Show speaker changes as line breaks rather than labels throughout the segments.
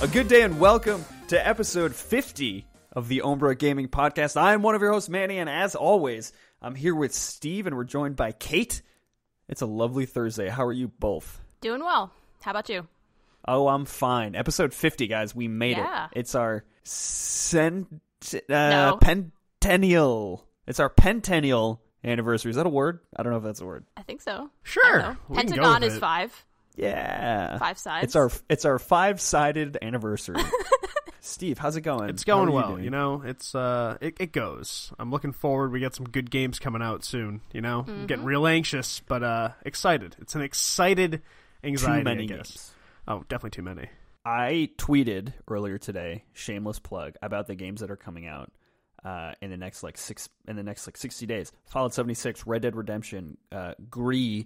A good day and welcome to episode 50 of the Ombra Gaming Podcast. I am one of your hosts, Manny, and as always, I'm here with Steve, and we're joined by Kate. It's a lovely Thursday. How are you both?
Doing well. How about you?
Oh, I'm fine. Episode 50, guys. We made
Yeah.
it. It's our cent- uh,
No.
pentennial. It's our pentennial anniversary. Is that a word? I don't know if that's a word.
I think so.
Sure.
I don't know.
We can go
Pentagon is
it.
five.
Yeah.
Five sides.
It's our it's our five sided anniversary. Steve, how's it going?
It's going well,
doing?
you know. It's uh, it, it goes. I'm looking forward. We got some good games coming out soon. You know, I'm getting
Mm-hmm.
real anxious, but uh, excited. It's an excited anxiety.
Too many
I guess.
games.
Oh, definitely too many.
I tweeted earlier today, shameless plug, about the games that are coming out uh, in the next like six in the next like sixty days. Fallout seventy six, Red Dead Redemption, uh, Gris.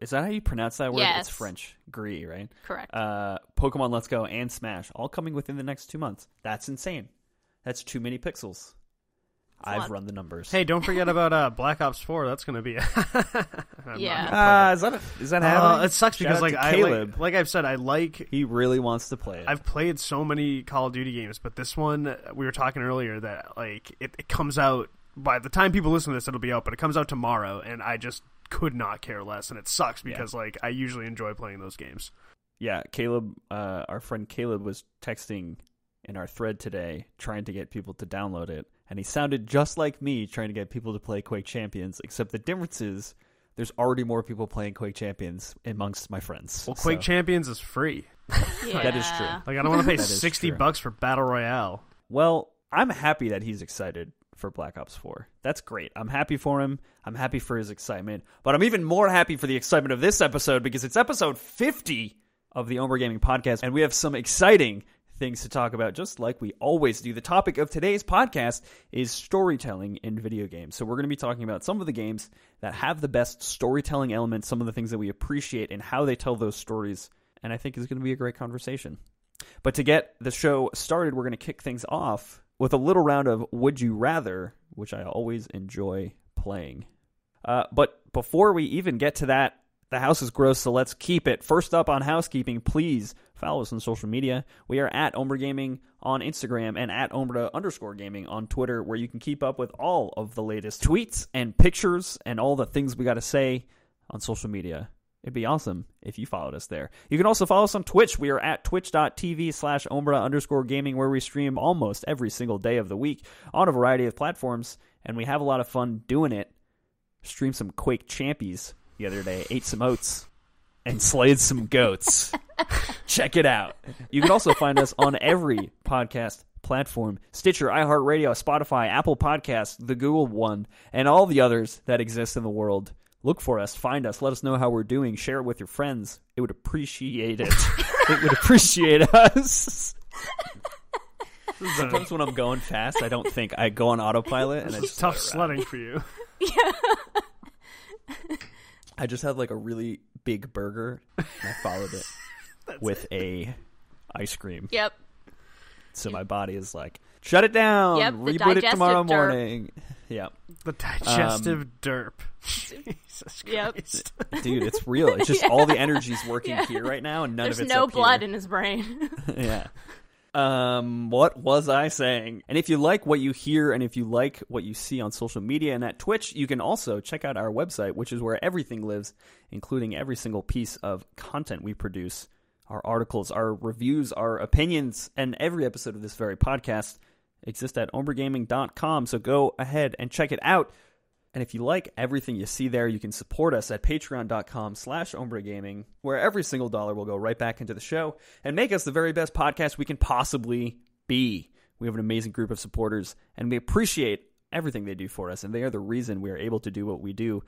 Is that how you pronounce that word?
Yes.
It's French. Gris, right?
Correct.
Uh, Pokemon Let's Go and Smash, all coming within the next two months. That's insane. That's too many pixels. I've
lot.
run the numbers.
Hey, don't forget about uh, Black Ops Four. That's going to be.
Yeah.
uh, is that a, is that happening?
Uh, it sucks
Shout
because
out
like I
Caleb.
like, like I've said, I like
he really wants to play it.
I've played so many Call of Duty games, but this one we were talking earlier that like it, it comes out by the time people listen to this, it'll be out, but it comes out tomorrow, and I just could not care less, and it sucks because like I usually enjoy playing those games.
yeah, Caleb, uh, our friend Caleb was texting in our thread today trying to get people to download it, and he sounded just like me trying to get people to play Quake Champions, except the difference is there's already more people playing Quake Champions amongst my friends.
Well, Quake
So,
Champions is free.
yeah.
that is true.
Like I don't want to pay sixty
true.
bucks for battle royale.
Well, I'm happy that he's excited for Black Ops 4. That's great. I'm happy for him. I'm happy for his excitement. But I'm even more happy for the excitement of this episode because it's episode 50 of the Ombra Gaming Podcast, and we have some exciting things to talk about, just like we always do. The topic of today's podcast is storytelling in video games. So we're going to be talking about some of the games that have the best storytelling elements, some of the things that we appreciate, and how they tell those stories. And I think is going to be a great conversation. But to get the show started, we're going to kick things off with a little round of Would You Rather, which I always enjoy playing. Uh, but before we even get to that, the house is gross, so let's keep it. First up on housekeeping, please follow us on social media. We are at Ombra Gaming on Instagram and at Ombra underscore gaming on Twitter, where you can keep up with all of the latest tweets and pictures and all the things we got to say on social media. It'd be awesome if you followed us there. You can also follow us on Twitch. We are at twitch.tv slash ombra underscore gaming, where we stream almost every single day of the week on a variety of platforms, and we have a lot of fun doing it. Streamed some Quake Champions the other day, ate some oats, and slayed some goats. Check it out. You can also find us on every podcast platform Stitcher, iHeartRadio, Spotify, Apple Podcasts, the Google one, and all the others that exist in the world. Look for us, find us, let us know how we're doing, share it with your friends. It would appreciate it. it would appreciate us. Sometimes when I'm going fast, I don't think I go on autopilot and it's
Tough
let it ride.
sledding for you. Yeah.
I just had like a really big burger and I followed it with a ice cream.
Yep.
So my body is like, shut it down.
Yep, the
reboot it
digestive
tomorrow
derp.
morning. Yeah,
The digestive derp. Jesus
Yep.
Christ.
dude, it's real. It's just all the energy's working
Yeah.
here right now, and none
There's
of it's
no
up
blood
here.
in his brain.
yeah. Um, what was I saying? And if you like what you hear and if you like what you see on social media and at Twitch, you can also check out our website, which is where everything lives, including every single piece of content we produce. Our articles, our reviews, our opinions, and every episode of this very podcast exist at ombragaming.com. So go ahead and check it out. And if you like everything you see there, you can support us at patreon.com slash gaming, where every single dollar will go right back into the show and make us the very best podcast we can possibly be. We have an amazing group of supporters, and we appreciate everything they do for us, and they are the reason we are able to do what we do.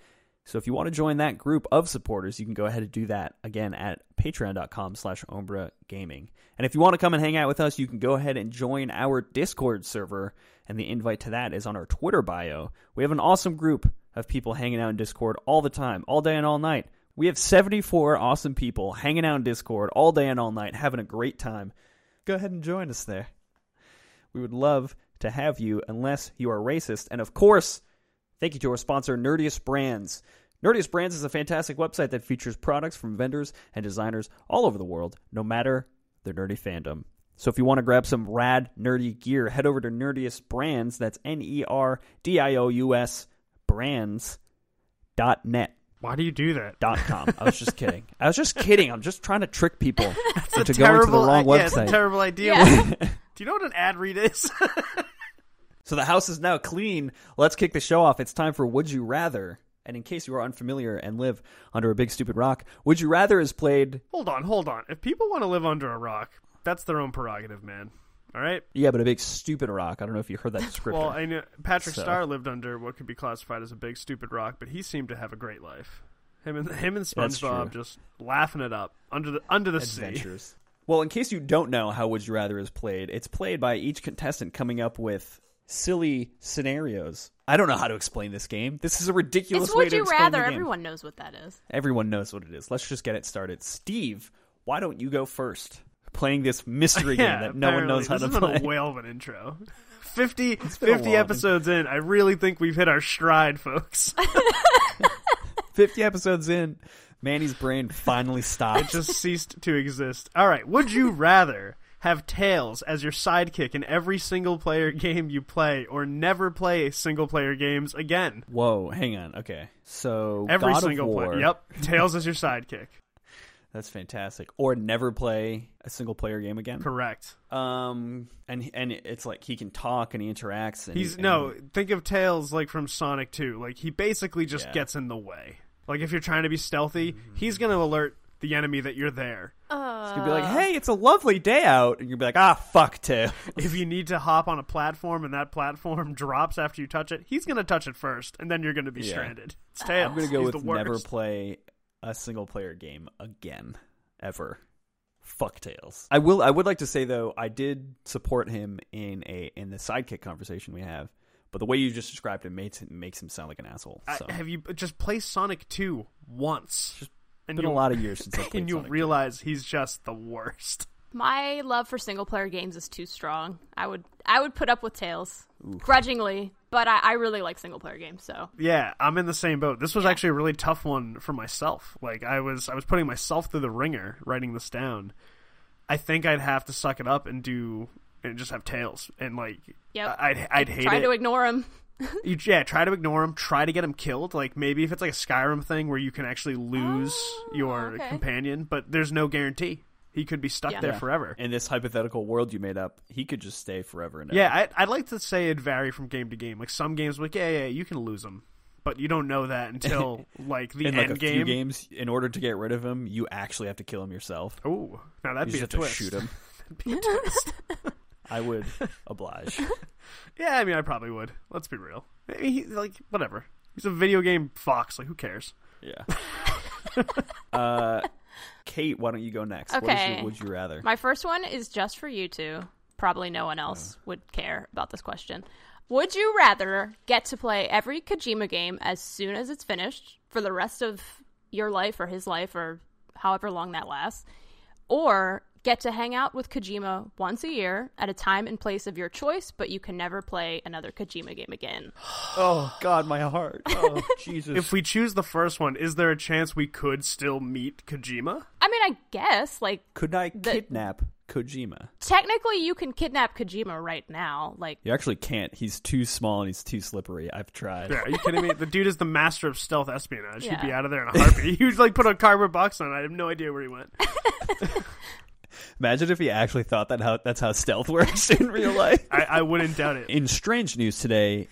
So if you want to join that group of supporters, you can go ahead and do that again at patreon.com slash Ombra Gaming. And if you want to come and hang out with us, you can go ahead and join our Discord server, and the invite to that is on our Twitter bio. We have an awesome group of people hanging out in Discord all the time, all day and all night. We have 74 awesome people hanging out in Discord all day and all night, having a great time. Go ahead and join us there. We would love to have you, unless you are racist. And of course, Thank you to our sponsor, Nerdious Brands. Nerdious Brands is a fantastic website that features products from vendors and designers all over the world, no matter their nerdy fandom. So if you want to grab some rad, nerdy gear, head over to Nerdious Brands. That's N E R D I O U S brands dot net.
Why do you do that?
Dot com. I was just kidding. I was just kidding. I'm just trying to trick people
It's a
into going to the
terrible,
wrong
yeah, it's a
website.
terrible idea.
Yeah.
do you know what an ad read is?
So the house is now clean. Let's kick the show off. It's time for Would You Rather. And in case you are unfamiliar and live under a big stupid rock, Would You Rather is played.
hold on, hold on. If people want to live under a rock, that's their own prerogative, man. All right.
Yeah, but a big stupid rock. I don't know if you heard that description.
Well, I know Patrick
So-
Star lived under what could be classified as a big stupid rock, but he seemed to have a great life. Him and him and SpongeBob just laughing it up under the under the sea.
adventures. Well, in case you don't know how Would You Rather is played, it's played by each contestant coming up with silly scenarios. I don't know how to explain this game. This is a ridiculous
It's
way
Would
to
You
explain
Rather.
the game.
Everyone knows what that is.
Everyone knows what it is. Let's just get it started. Steve, why don't you go first? Playing this mystery
Yeah,
game that no one knows how
this
to
has been
play.
a whale of an intro. 50, 50 episodes in, I really think we've hit our stride, folks.
50 episodes in, Manny's brain finally stopped.
It just ceased to exist. All right, would you rather have Tails as your sidekick in every single player game you play, or never play single player games again?
Whoa, hang on. Okay. So
Every
God
single player. Yep, Tails as your sidekick.
That's fantastic. Or never play a single player game again.
Correct.
Um and and it's like he can talk and he interacts and
He's
he,
no. Think of Tails like from Sonic Two. Like he basically just
Yeah.
gets in the way. Like if you're trying to be stealthy, he's gonna alert the enemy that you're there.
Uh,
You'd be like, "Hey, it's a lovely day out," and you'd be like, "Ah, fuck, too."
If you need to hop on a platform and that platform drops after you touch it, he's gonna touch it first, and then you're gonna be
Yeah.
stranded. It's Tails.
I'm gonna go
He's
with never play a single player game again, ever. Fuck Tails. I will. I would like to say though, I did support him in a in the sidekick conversation we have, but the way you just described him makes makes him sound like an asshole.
I-
So
have you just play Sonic Two once?
Just
and
been a lot of years since I played
and you'll
Sonic 2.
realize he's just the worst.
My love for single player games is too strong. I would I would put up with Tails grudgingly, but I, I really like single player games. So
Yeah, I'm in the same boat. This was actually a really tough one for myself. Like I was I was putting myself through the ringer writing this down. I think I'd have to suck it up and do and just have tails and like
Yep.
I'd I'd hate
try
it.
to ignore him.
You- yeah, try to ignore him. Try to get him killed. Like maybe if it's like a Skyrim thing where you can actually lose
Oh,
your
okay.
companion, but there's no guarantee. He could be stuck
Yeah.
there
Yeah.
forever.
In this hypothetical world you made up, he could just stay forever and ever.
Yeah, I, I'd like to say it'd vary from game to game. Like some games, like yeah, yeah, you can lose them, but you don't know that until like the
in
end
like a
game.
few games, in order to get rid of him, you actually have to kill him yourself.
Oh, now that'd
You
be a
have
twist.
to shoot him.
That'd be a twist.
I would oblige.
yeah, I mean, I probably would. Let's be real. Maybe he, like whatever. He's a video game fox. Like who cares?
Yeah. uh, Kate, why don't you go next? What is
Okay.
your, would you rather?
My first one is just for you two. Probably no one else would care about this question. Would you rather get to play every Kojima game as soon as it's finished for the rest of your life or his life or however long that lasts, or get to hang out with Kojima once a year at a time and place of your choice, but you can never play another Kojima game again?
oh God, my heart. Oh Jesus.
If we choose the first one, is there a chance we could still meet Kojima?
I mean, I guess, like,
Could I kidnap Kojima?
technically you can kidnap Kojima right now. Like,
You actually can't. He's too small and he's too slippery. I've tried.
Yeah, are you kidding me? The dude is the master of stealth espionage. He'd be
Yeah.
out of there in a heartbeat. He would like put a cardboard box on. it. I have no idea where he went.
Imagine if he actually thought that how that's how stealth works in real life.
I, I wouldn't doubt it.
In strange news today,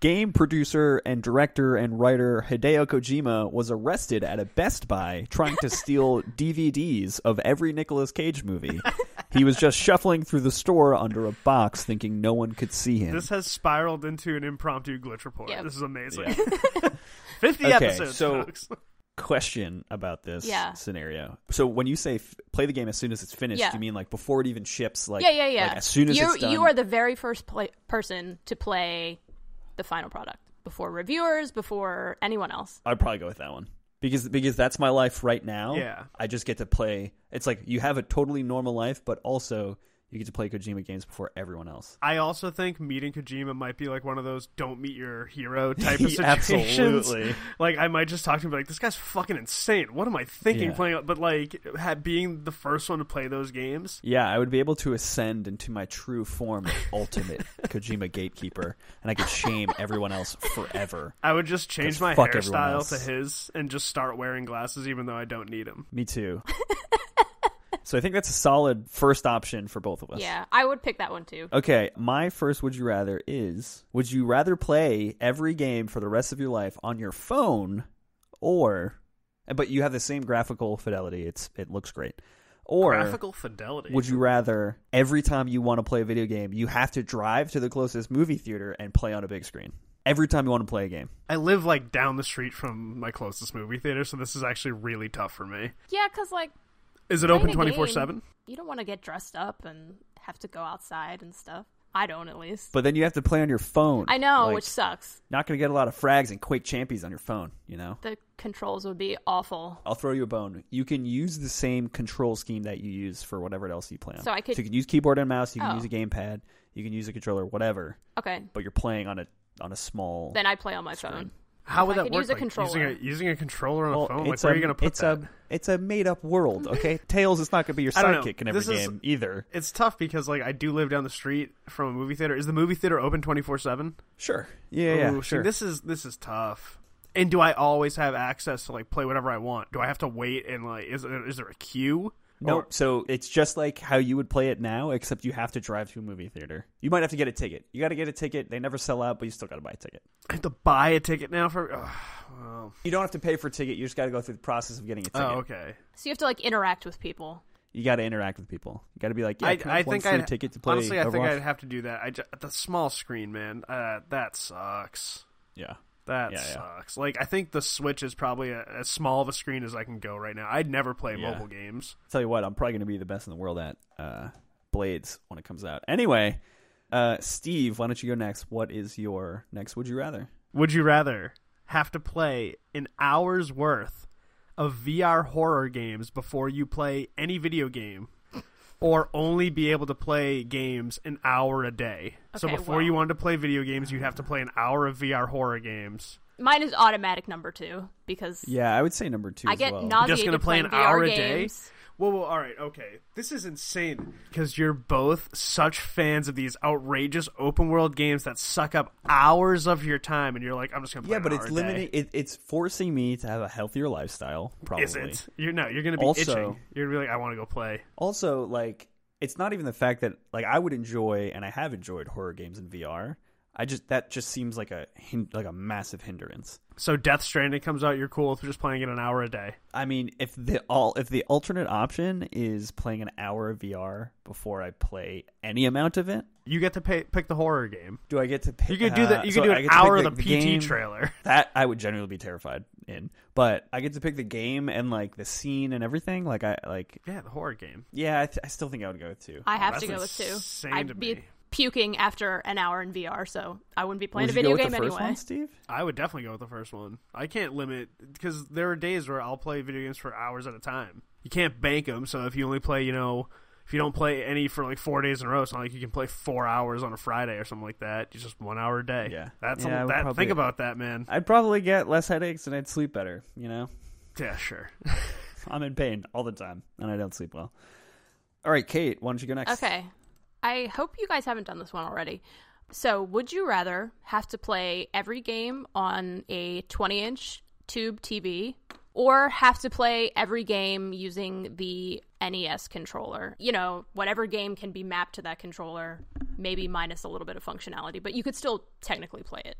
game producer and director and writer Hideo Kojima was arrested at a Best Buy trying to steal DVDs of every Nicolas Cage movie. He was just shuffling through the store under a box thinking no one could see him.
This has spiraled into an impromptu glitch report.
Yep.
This is amazing. Fifty
Okay,
episodes,
so-
folks.
Question about this
Yeah.
scenario. So when you say f- play the game as soon as it's finished,
Yeah.
you mean like before it even ships? Like
yeah, yeah, yeah.
like, as soon as
you
it's done.
you are the very first play- person to play the final product before reviewers, before anyone else.
I'd probably go with that one because because that's my life right now.
Yeah.
I just get to play. It's like you have a totally normal life, but also You get to play Kojima games before everyone else.
I also think meeting Kojima might be like one of those don't meet your hero type of situations.
Absolutely.
Like I might just talk to him and be like, this guy's fucking insane. What am I thinking
Yeah.
playing? But like ha being the first one to play those games,
Yeah, I would be able to ascend into my true form of ultimate Kojima gatekeeper, and I could shame everyone else forever.
I would just change my
fuck
hairstyle to his and just start wearing glasses, even though I don't need them.
Me too. So I think that's a solid first option for both of us.
Yeah, I would pick that one too.
Okay, my first would you rather is would you rather play every game for the rest of your life on your phone or but you have the same graphical fidelity. It's it looks great. Or
Graphical fidelity.
would you rather every time you want to play a video game, you have to drive to the closest movie theater and play on a big screen? Every time you want to play a game.
I live like down the street from my closest movie theater, so this is actually really tough for me.
Yeah, because like
Is it open twenty four seven?
You don't want to get dressed up and have to go outside and stuff. I don't, at least.
But then you have to play on your phone.
I know,
Like,
which sucks.
not going to get a lot of frags and Quake Champions on your phone, you know?
The controls would be awful.
I'll throw you a bone. You can use the same control scheme that you use for whatever else you play on.
So I could-
you can use keyboard and mouse. You can
Oh.
use a gamepad. You can use a controller, whatever.
Okay,
But you're playing on a on a small.
then I play on my phone.
How would
I
that
could
work?
use a
Like,
controller.
Using a, using a controller on a phone? Like
it's
where
a,
are you going to put
it's
that?
a it's a made up world. Okay, Tails is not going to be your
I don't know.
sidekick in every
This is-
game either.
It's tough because like I do live down the street from a movie theater. Is the movie theater open twenty four seven?
Sure. Yeah, yeah,
Ooh, see,
sure.
This is this is tough. And do I always have access to like play whatever I want? Do I have to wait and like is there, is there a queue?
No,
Or-
so it's just like how you would play it now, except you have to drive to a movie theater. You might have to get a ticket. You got to get a ticket. They never sell out, but you still got to buy a ticket.
I have to buy a ticket now for. ugh, well,
You don't have to pay for a ticket. You just got to go through the process of getting a ticket.
oh, okay.
So you have to like interact with people.
You got to interact with people. You got to be like, yeah,
I,
can I,
I
have one
think
free
I
ticket to play
honestly. I think I'd have to do that. I just, the small screen, man. Uh, that sucks.
Yeah.
That
Yeah, yeah.
sucks. Like I think the Switch is probably a, as small of a screen as I can go right now. I'd never play
Yeah.
mobile games.
Tell you what, I'm probably going to be the best in the world at uh, Blades when it comes out. Anyway, uh, Steve, why don't you go next? What is your next? Would you rather?
Would you rather have to play an hour's worth of VR horror games before you play any video game, or only be able to play games an hour a day? so before
well-
you wanted to play video games, you'd have to play an hour of VR horror games.
Mine is automatic number two because
Yeah, I would say number two.
I
as
get
well.
nauseated
Just gonna play
playing
an
VR
hour a
games.
day? Whoa, whoa, all right, okay. This is insane because you're both such fans of these outrageous open world games that suck up hours of your time, and you're like, I'm just gonna play.
Yeah, but it's limiting. It, it's forcing me to have a healthier lifestyle. Probably.
Is it? You're no. You're gonna be
Also-
itching. You're gonna be like, I want to go play.
Also, like, it's not even the fact that like I would enjoy and I have enjoyed horror games in VR. I just that just seems like a like a massive hindrance.
So Death Stranding comes out. You're cool with just playing it an hour a day.
I mean, if the all if the alternate option is playing an hour of VR before I play any amount of it,
You get to pay, pick the horror game.
do I get to pick?
You could do
uh,
that. You
so
could do
I
an
get
hour of the, PT
game?
trailer.
That I would genuinely be terrified in, but I get to pick the game and like the scene and everything. Like I like,
Yeah, the horror game.
yeah, I, th- I still think I would go with two.
I have
that's
to go with two. I'd be
me.
Puking after an hour in VR, so I wouldn't be playing
Would
a
you
video
go with
game
the first
anyway.
one, Steve?
I would definitely go with the first one. I can't limit because there are days where I'll play video games for hours at a time. You can't bank them, so if you only play, you know, if you don't play any for like four days in a row, it's not like you can play four hours on a Friday or something like that. It's just one hour a day.
Yeah.
that's
Yeah, I
a,
would
that.
probably-
Think about that, man.
I'd probably get less headaches and I'd sleep better. You know,
Yeah, sure.
I'm in pain all the time and I don't sleep well. All right, Kate, why don't you go next?
Okay. I hope you guys haven't done this one already. So, would you rather have to play every game on a 20 inch tube TV or have to play every game using the NES controller? You know, whatever game can be mapped to that controller, maybe minus a little bit of functionality, but you could still technically play it.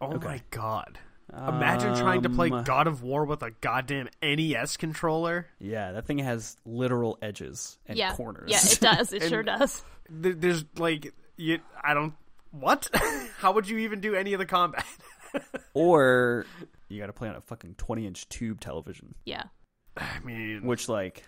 Oh my god. Imagine trying to play
Um,
God of War with a goddamn NES controller.
Yeah, that thing has literal edges and
yeah.
corners.
Yeah, it does. It sure does.
There- There's like you. I don't. What? How would you even do any of the combat?
or you got to play on a fucking 20 inch tube television,
Yeah.
I mean,
which like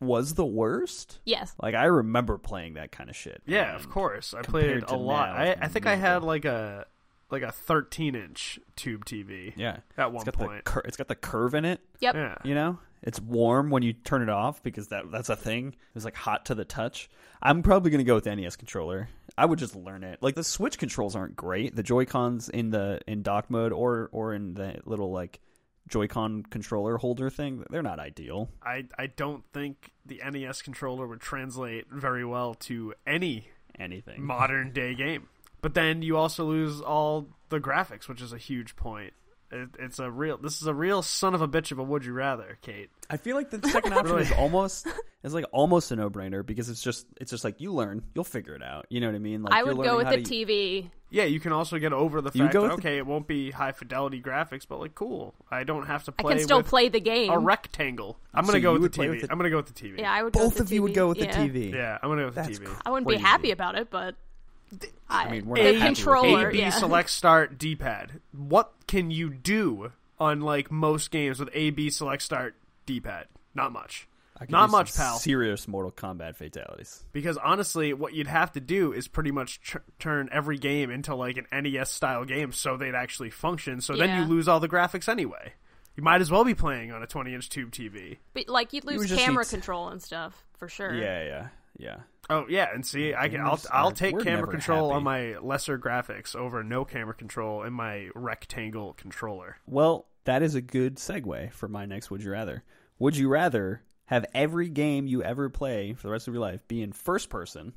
was the worst.
Yes.
Like I remember playing that kind of shit.
yeah, of course. I played a lot.
now,
I, I think I had like a like a 13 inch tube TV.
Yeah,
At one
it's got
point.
the cur- it's got the curve in it.
Yep.
Yeah.
You know, it's warm when you turn it off because that that's a thing. It's like hot to the touch. I'm probably gonna go with the NES controller. I would just learn it. Like the Switch controls aren't great. The Joy Cons in the in dock mode or or in the little like Joy-Con controller holder thing, they're not ideal.
I I don't think the NES controller would translate very well to any
Anything.
modern day game. But then you also lose all the graphics, which is a huge point. It, it's a real. This is a real son of a bitch of a would you rather, Kate.
I feel like the second option
Really?
is almost is like almost a no brainer because it's just it's just like you learn, you'll figure it out. You know what I mean? Like
I would go with the
to-
TV.
Yeah, you can also get over the fact
go
that
with the-
okay, it won't be high fidelity graphics, but like cool. I don't have to play.
I can still
with
play the game.
a rectangle. I'm gonna go with the
play
TV.
with the-
I'm gonna go with the TV.
yeah, I would. go
Both
with
of
the
you would
TV.
go with the TV.
Yeah, I'm gonna go with
That's
the TV.
I wouldn't be happy about it, but I,
mean, we're
the
not happy with
controller.
A B
yeah.
select start D pad. What can you do on like most games with A B select start D pad? Not much.
I could
Not
do
much,
some
pal.
Serious Mortal Kombat fatalities.
Because honestly, what you'd have to do is pretty much tr- turn every game into like an NES style game, so they'd actually function. So then you lose all the graphics anyway. You might as well be playing on a 20 inch tube TV.
But, like you'd lose
would just
camera control and stuff for sure.
Yeah, yeah, yeah.
Oh yeah, and see, I can. I'll I'll
uh,
take camera control
happy.
on my lesser graphics over no camera control in my rectangle controller.
Well, that is a good segue for my next Would You Rather. Would you rather have every game you ever play for the rest of your life be in first person,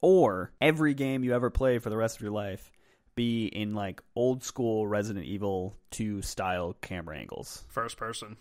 or every game you ever play for the rest of your life be in like old school Resident Evil 2 style camera angles?
First person.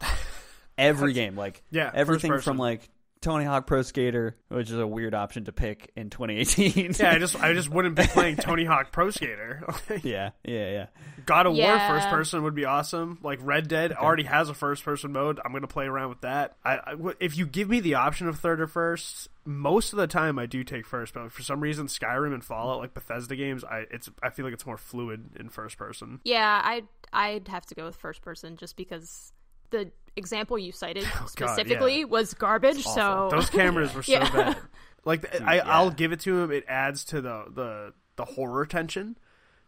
Every game, like
Yeah,
everything from like Tony Hawk Pro Skater, which is a weird option to pick in 2018.
Yeah, I just I just wouldn't be playing Tony Hawk Pro Skater.
yeah, yeah, yeah.
God of War first person would be awesome. Like Red Dead already has a first person mode. I'm gonna play around with that. I, I w- if you give me the option of third or first, most of the time I do take first. But for some reason, Skyrim and Fallout, like Bethesda games, I it's I feel like it's more fluid in first person.
Yeah, I'd I'd have to go with first person just because the example you cited
Oh, God,
specifically
yeah.
was garbage. So
Those cameras were so
Yeah.
bad. Like th- I,
yeah.
I'll give it to him. It adds to the the the horror tension.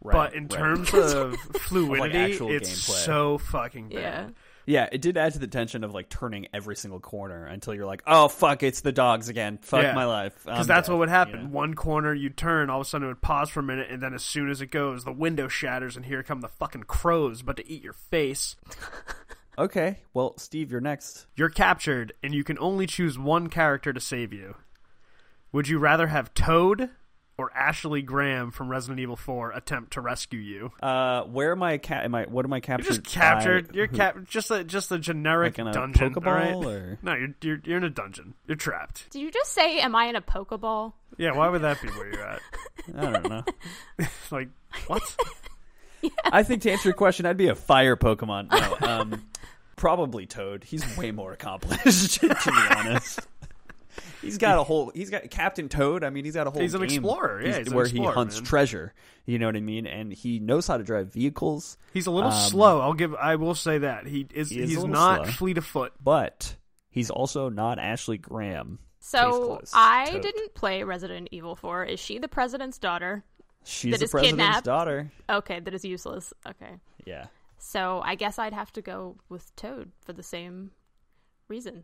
Right,
but in
right.
terms of fluidity,
actual
it's
gameplay.
so fucking bad.
yeah.
Yeah, it did add to the tension of like turning every single corner until you're like, oh fuck, it's the dogs again. Fuck
Yeah.
my life.
Because
um,
that's
dead,
what would happen.
you know?
One corner you'd turn, all of a sudden it would pause for a minute, and then as soon as it goes, the window shatters, and here come the fucking crows, but to eat your face.
Okay, well, Steve, you're next.
You're captured, and you can only choose one character to save you. Would you rather have Toad or Ashley Graham from Resident Evil 4 attempt to rescue you?
Uh, where am I? Ca- am I? What am I
You're
captured?
just captured.
by?
You're
Who-
cap. Just a just a generic
Like in a
dungeon.
Pokeball,
all right?
or-
No, you're, you're you're in a dungeon. You're trapped.
Did you just say, "Am I in a Pokeball"?
Yeah, why would that be where you're at?
I don't know.
Like what?
I think to answer your question, I'd be a fire Pokemon. No, um, probably Toad. He's way more accomplished, to be honest. He's got a whole. He's got Captain Toad. I mean, he's got a whole.
He's an explorer, yeah, he's an
where
explorer,
he hunts
man.
treasure. You know what I mean? And he knows how to drive vehicles.
He's a little
Um,
slow. I'll give. I will say that he is.
He is
he's not
slow.
fleet of foot.
but he's also not Ashley Graham.
So. I
Toad.
didn't play Resident Evil 4. Is she the president's daughter?
She's
that
the
is
president's
kidnapped.
daughter.
Okay, that is useless. Okay.
Yeah.
So I guess I'd have to go with Toad for the same reason.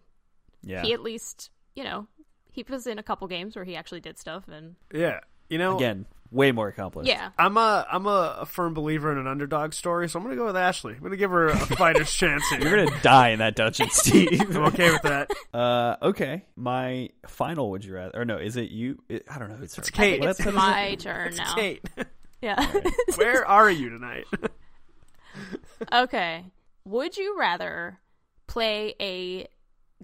Yeah.
He at least, you know, he was in a couple games where he actually did stuff and
Yeah, you know.
Again, way more accomplished.
yeah.
I'm a I'm a, a firm believer in an underdog story, so I'm gonna go with Ashley. I'm gonna give her a fighter's chance here.
You're gonna die in that dungeon, Steve.
I'm okay with that.
Uh, okay. My final would you rather? Or no, is it you? It, I don't know. It's,
It's Kate.
What
It's my turn
It's
now.
Kate.
Yeah.
Where are you tonight?
Okay. Would you rather play a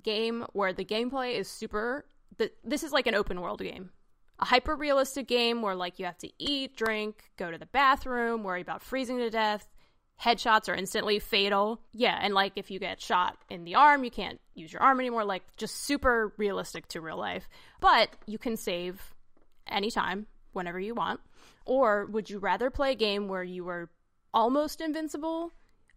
game where the gameplay is super the, this is like an open world game. A hyper realistic game where like you have to eat, drink, go to the bathroom, worry about freezing to death. Headshots are instantly fatal. Yeah, and like if you get shot in the arm, you can't use your arm anymore. Like just super realistic to real life. But you can save anytime, whenever you want. Or would you rather play a game where you were almost invincible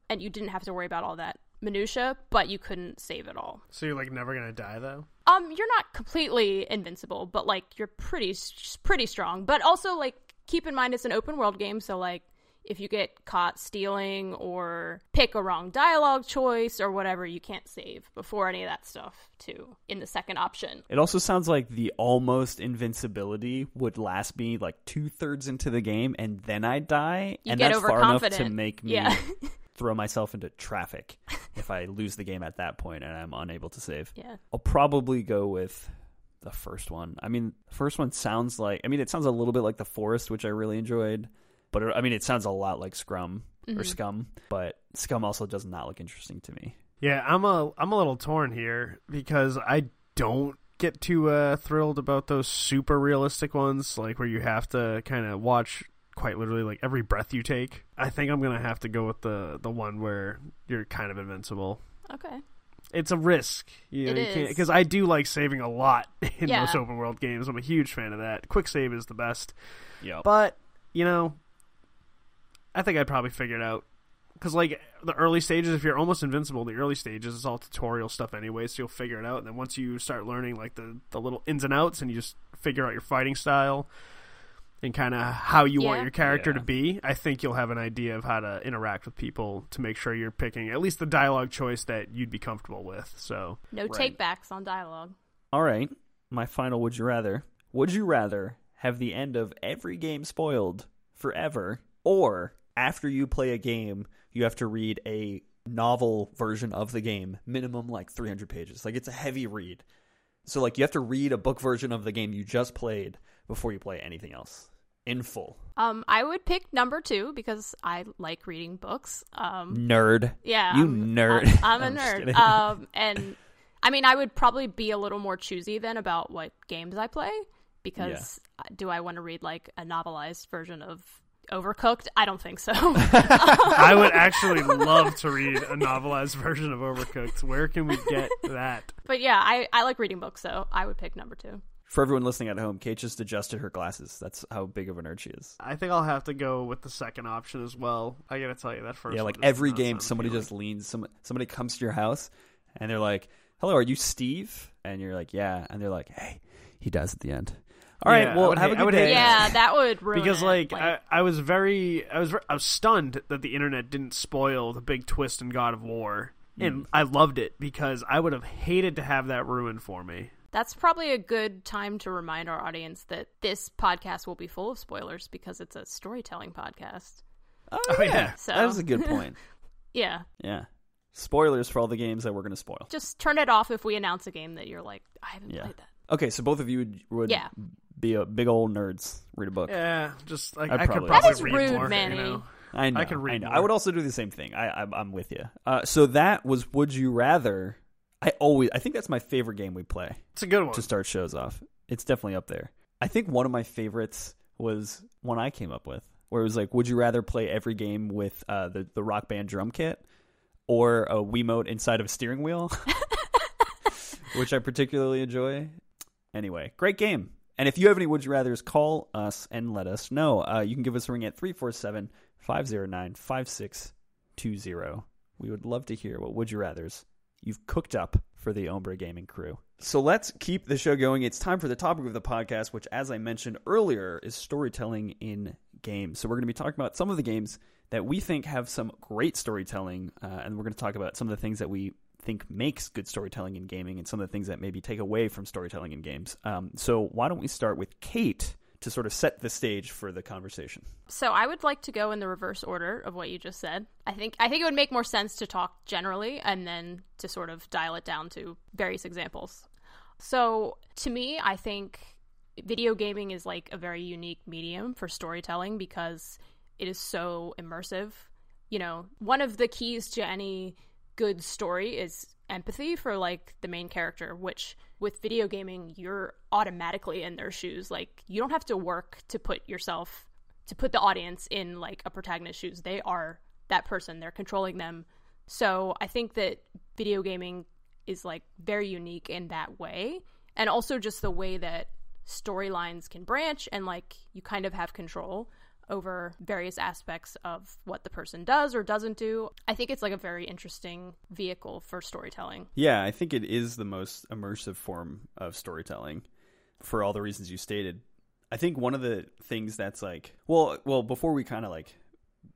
and you didn't have to worry about all that minutia, but you couldn't save it all?
so you're like never gonna die though.
Um, you're not completely invincible, but like you're pretty pretty strong. But also like keep in mind it's an open world game, so like if you get caught stealing or pick a wrong dialogue choice or whatever, you can't save before any of that stuff too in the second option.
It also sounds like the almost invincibility would last me like two thirds into the game, and then I die,
You
and
get
that's far enough to make me
Yeah.
throw myself into traffic if I lose the game at that point and I'm unable to save.
Yeah.
I'll probably go with the first one. I mean, the first one sounds like I mean, it sounds a little bit like the Forest, which I really enjoyed, but it, I mean, it sounds a lot like Scrum or Scum, but Scum also does not look interesting to me.
Yeah, I'm a I'm a little torn here because I don't get too uh, thrilled about those super realistic ones, like where you have to kind of watch quite literally like every breath you take. I think I'm gonna have to go with the the one where you're kind of invincible.
Okay.
It's a risk, you know, because I do like saving a lot in
Yeah.
most open world games. I'm a huge fan of that. Quick save is the best,
Yeah.
but you know, I think I'd probably figure it out. Because like the early stages, if you're almost invincible, the early stages is all tutorial stuff anyway, so you'll figure it out. And then once you start learning like the the little ins and outs, and you just figure out your fighting style and kind of how you want your character
Yeah.
to be, I think you'll have an idea of how to interact with people to make sure you're picking at least the dialogue choice that you'd be comfortable with. So
No
Right.
takebacks on dialogue.
All right, my final would you rather. Would you rather have the end of every game spoiled forever, or after you play a game, you have to read a novel version of the game, minimum like 300 pages? Like it's a heavy read. So like you have to read a book version of the game you just played before you play anything else in full.
Um, I would pick number two because I like reading books. Um,
Nerd.
yeah,
You
I'm-
nerd.
I'm, I'm a nerd. Um, and I mean, I would probably be a little more choosy then about what games I play because uh do I want to read like a novelized version of Overcooked? I don't think so.
I would actually love to read a novelized version of Overcooked. Where can we get that?
but yeah, I, I like reading books, so I would pick number two.
For everyone listening at home, Kate just adjusted her glasses. That's how big of a nerd she is.
I think I'll have to go with the second option as well. I gotta tell you that first.
yeah,
one
like every game, somebody
appealing.
just leans. Some somebody comes to your house, and they're like, "Hello, are you Steve?" And you're like, "Yeah," and they're like, "Hey, he dies at the end." All right,
Yeah, I
well,
would
have
hate-
a
I
good
would
day.
Yeah, that would ruin
because
it.
like, I, I was very I was ver- I was stunned that the internet didn't spoil the big twist in God of War,
Mm.
and I loved it because I would have hated to have that ruined for me.
That's probably a good time to remind our audience that this podcast will be full of spoilers because it's a storytelling podcast.
Oh,
Oh,
yeah,
yeah.
So-
that was a good point.
Yeah,
yeah, spoilers for all the games that we're going to spoil.
just turn it off if we announce a game that you're like, I haven't
Yeah.
played that.
Okay, so both of you would, would
Yeah.
Be a big old nerds. Read a book.
Yeah, just like
I'd
I
probably-
could probably
That is
read
rude,
more.
Manny.
You know?
I know. I
can read
know.
more.
I would also do the same thing. I, I I'm with you. Uh, so that was Would You Rather. I always I think that's my favorite game we play.
It's a good one.
to start shows off. It's definitely up there. I think one of my favorites was one I came up with, where it was like, would you rather play every game with uh, the the Rock Band drum kit or a Wiimote inside of a steering wheel, which I particularly enjoy. Anyway, great game. And if you have any would you rather's, call us and let us know. Uh, you can give us a ring at 347 509 5620. We would love to hear what would you rather's you've cooked up for the Ombra Gaming crew. So let's keep the show going. It's time for the topic of the podcast, which, as I mentioned earlier, is storytelling in games. So we're going to be talking about some of the games that we think have some great storytelling, uh, and we're going to talk about some of the things that we think makes good storytelling in gaming, and some of the things that maybe take away from storytelling in games. Um, so why don't we start with Kate to sort of set the stage for the conversation?
So I would like to go in the reverse order of what you just said. I think I think it would make more sense to talk generally and then to sort of dial it down to various examples. So to me, I think video gaming is like a very unique medium for storytelling because it is so immersive. You know, one of the keys to any good story is empathy for like the main character, which with video gaming you're automatically in their shoes. Like you don't have to work to put yourself to put the audience in like a protagonist's shoes. They are that person. They're controlling them. So I think that video gaming is like very unique in that way. And also just the way that storylines can branch and like you kind of have control over various aspects of what the person does or doesn't do. I think it's like a very interesting vehicle for storytelling.
Yeah, I think it is the most immersive form of storytelling for all the reasons you stated. I think one of the things that's like, well, well, before we kind of like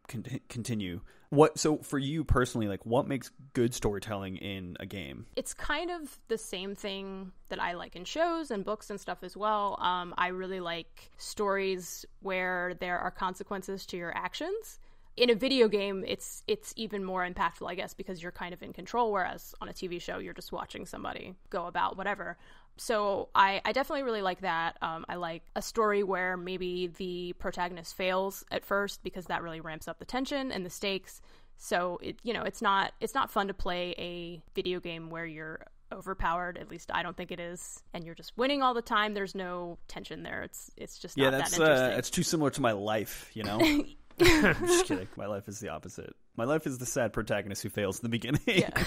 con- continue. What so for you personally, like what makes good storytelling in a game?
It's kind of the same thing that I like in shows and books and stuff as well. Um, I really like stories where there are consequences to your actions. In a video game, it's it's even more impactful, I guess, because you're kind of in control. Whereas on a TV show, you're just watching somebody go about whatever so I, I definitely really like that. Um, I like a story where maybe the protagonist fails at first because that really ramps up the tension and the stakes. So it you know it's not it's not fun to play a video game where you're overpowered. At least I don't think it is, and you're just winning all the time. There's no tension there. It's it's just
yeah.
that's
that uh, it's too similar to my life. You know. I'm just kidding. My life is the opposite. My life is the sad protagonist who fails in the beginning.
Yeah.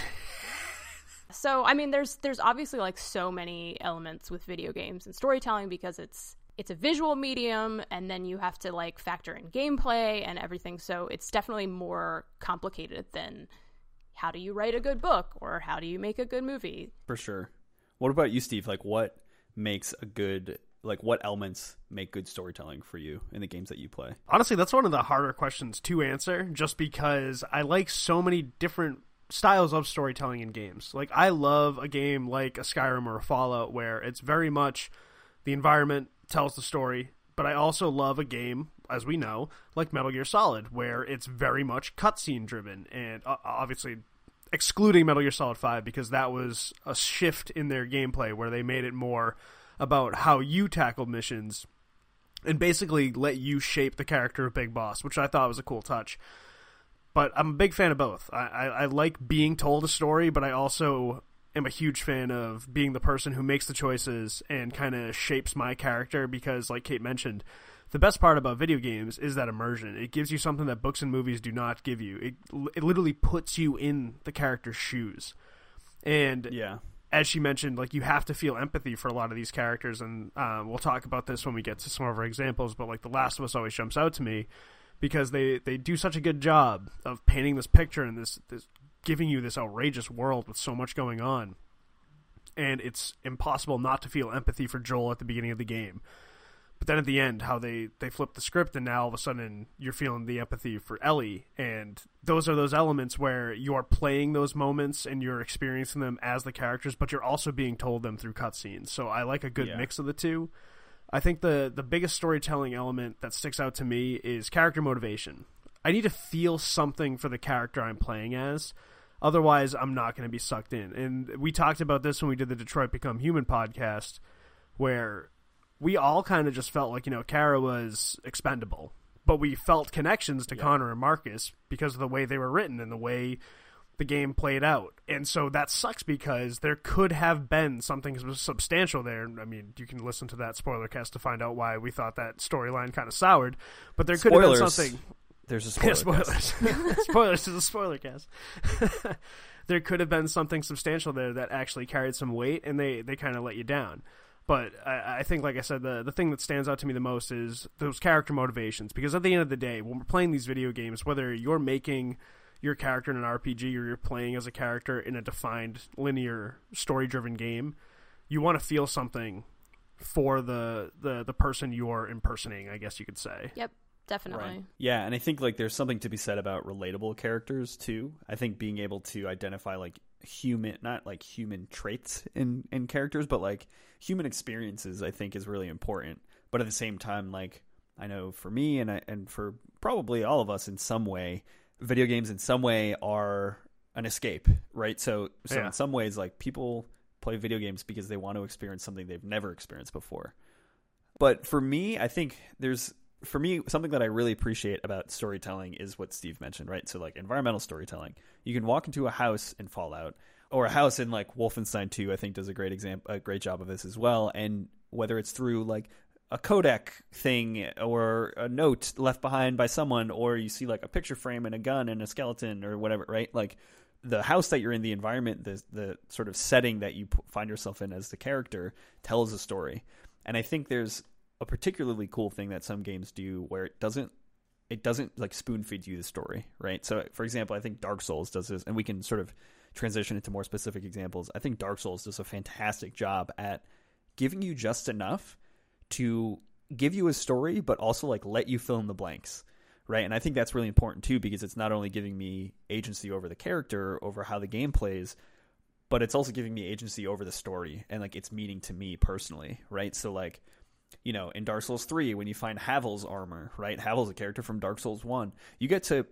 So, I mean, there's there's obviously like so many elements with video games and storytelling because it's it's a visual medium and then you have to like factor in gameplay and everything. So, it's definitely more complicated than how do you write a good book or how do you make a good movie?
For sure. What about you, Steve? Like what makes a good like what elements make good storytelling for you in the games that you play?
Honestly, that's one of the harder questions to answer just because I like so many different styles of storytelling in games. Like I love a game like a Skyrim or a Fallout where it's very much the environment tells the story, but I also love a game as we know like Metal Gear Solid where it's very much cutscene driven and uh, obviously excluding Metal Gear Solid 5 because that was a shift in their gameplay where they made it more about how you tackle missions and basically let you shape the character of Big Boss, which I thought was a cool touch but I'm a big fan of both. I, I, I, like being told a story, but I also am a huge fan of being the person who makes the choices and kind of shapes my character because, like Kate mentioned, the best part about video games is that immersion. It gives you something that books and movies do not give you. It, it literally puts you in the character's shoes. And
yeah.
As she mentioned, like you have to feel empathy for a lot of these characters, and um, we'll talk about this when we get to some of our examples. But like The Last of Us always jumps out to me because they they do such a good job of painting this picture and this this giving you this outrageous world with so much going on. And it's impossible not to feel empathy for Joel at the beginning of the game. But then at the end, how they, they flip the script, and now all of a sudden you're feeling the empathy for Ellie. And those are those elements where you're playing those moments and you're experiencing them as the characters, but you're also being told them through cutscenes. So I like a good yeah. mix of the two. I think the the biggest storytelling element that sticks out to me is character motivation. I need to feel something for the character I'm playing as. Otherwise, I'm not going to be sucked in. And we talked about this when we did the Detroit Become Human podcast, where we all kind of just felt like, you know, Kara was expendable. But we felt connections to yeah. Connor and Marcus because of the way they were written and the way the game played out. And so that sucks because there could have been something substantial there. I mean, you can listen to that spoiler cast to find out why we thought that storyline kind of soured. But there could
spoilers.
have been something.
There's a spoiler yeah,
spoilers. spoilers is a spoiler cast. there could have been something substantial there that actually carried some weight, and they, they kind of let you down. But I, I, think, like I said, the the thing that stands out to me the most is those character motivations. Because at the end of the day, when we're playing these video games, whether you're making your character in an RPG or you're playing as a character in a defined linear story driven game, you want to feel something for the, the the person you're impersonating, I guess you could say.
Yep. Definitely. Right.
Yeah, and I think like there's something to be said about relatable characters too. I think being able to identify like human not like human traits in in characters, but like human experiences I think is really important. But at the same time like I know for me and I, and for probably all of us in some way, video games in some way are an escape, right? So, so yeah. in some ways, like people play video games because they want to experience something they've never experienced before. But for me, I think there's for me something that I really appreciate about storytelling is what Steve mentioned, right? So like environmental storytelling. You can walk into a house in Fallout or a house in like Wolfenstein 2, I think does a great example a great job of this as well. And whether it's through like a codec thing or a note left behind by someone, or you see like a picture frame and a gun and a skeleton or whatever, right? Like the house that you're in, the environment, the the sort of setting that you find yourself in as the character tells a story. And I think there's a particularly cool thing that some games do where it doesn't it doesn't like spoon feed you the story, right? So, for example, I think Dark Souls does this, and we can sort of transition into more specific examples. I think Dark Souls does a fantastic job at giving you just enough to give you a story, but also like let you fill in the blanks, right? And I think that's really important too because it's not only giving me agency over the character, over how the game plays, but it's also giving me agency over the story and like its meaning to me personally, right? So like, you know, in Dark Souls 3 when you find Havel's armor, right? Havel's a character from Dark Souls 1. You get to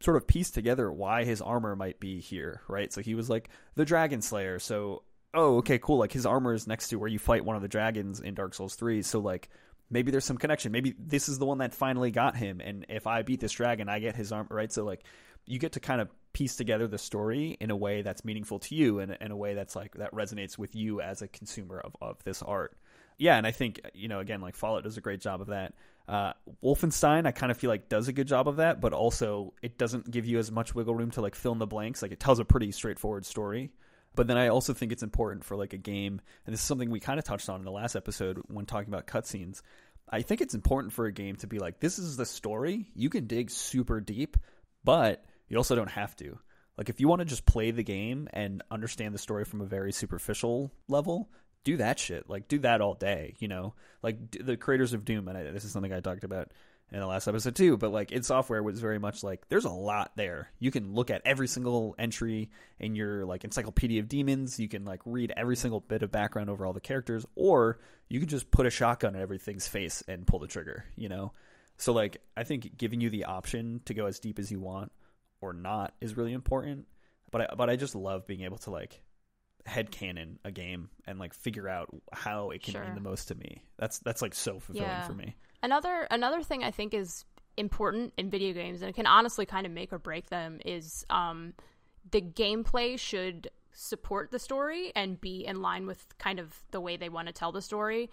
sort of piece together why his armor might be here, right? So he was like the Dragon Slayer. So, oh, okay, cool. Like his armor is next to where you fight one of the dragons in Dark Souls 3. So like maybe there's some connection. Maybe this is the one that finally got him and if I beat this dragon, I get his armor, right? So like you get to kind of piece together the story in a way that's meaningful to you and in a way that's like that resonates with you as a consumer of, of this art. Yeah, and I think you know again like Fallout does a great job of that. Uh, Wolfenstein, I kind of feel like does a good job of that, but also it doesn't give you as much wiggle room to like fill in the blanks. Like it tells a pretty straightforward story. But then I also think it's important for like a game, and this is something we kind of touched on in the last episode when talking about cutscenes. I think it's important for a game to be like, this is the story. You can dig super deep, but you also don't have to. Like if you want to just play the game and understand the story from a very superficial level, do that shit. Like do that all day, you know? Like the creators of Doom and I, this is something I talked about in the last episode too, but like id Software was very much like there's a lot there. You can look at every single entry in your like encyclopedia of demons, you can like read every single bit of background over all the characters or you can just put a shotgun at everything's face and pull the trigger, you know? So like I think giving you the option to go as deep as you want or not is really important. But I, but I just love being able to like head canon a game and like figure out how it can
Sure.
mean the most to me. That's that's like so fulfilling
Yeah.
for me.
Another another thing I think is important in video games and it can honestly kind of make or break them is um, the gameplay should support the story and be in line with kind of the way they want to tell the story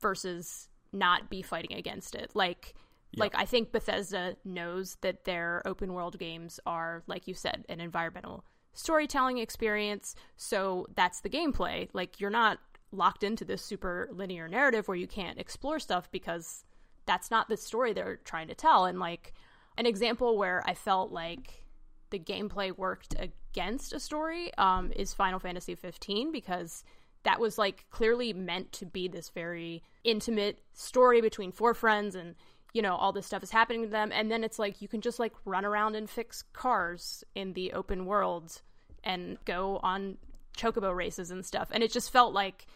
versus not be fighting against it. Like like I think Bethesda knows that their open world games are like you said an environmental storytelling experience, so that's the gameplay. Like you're not locked into this super linear narrative where you can't explore stuff because that's not the story they're trying to tell. And like an example where I felt like the gameplay worked against a story um, is Final Fantasy 15 because that was like clearly meant to be this very intimate story between four friends and you know all this stuff is happening to them and then it's like you can just like run around and fix cars in the open world and go on chocobo races and stuff and it just felt like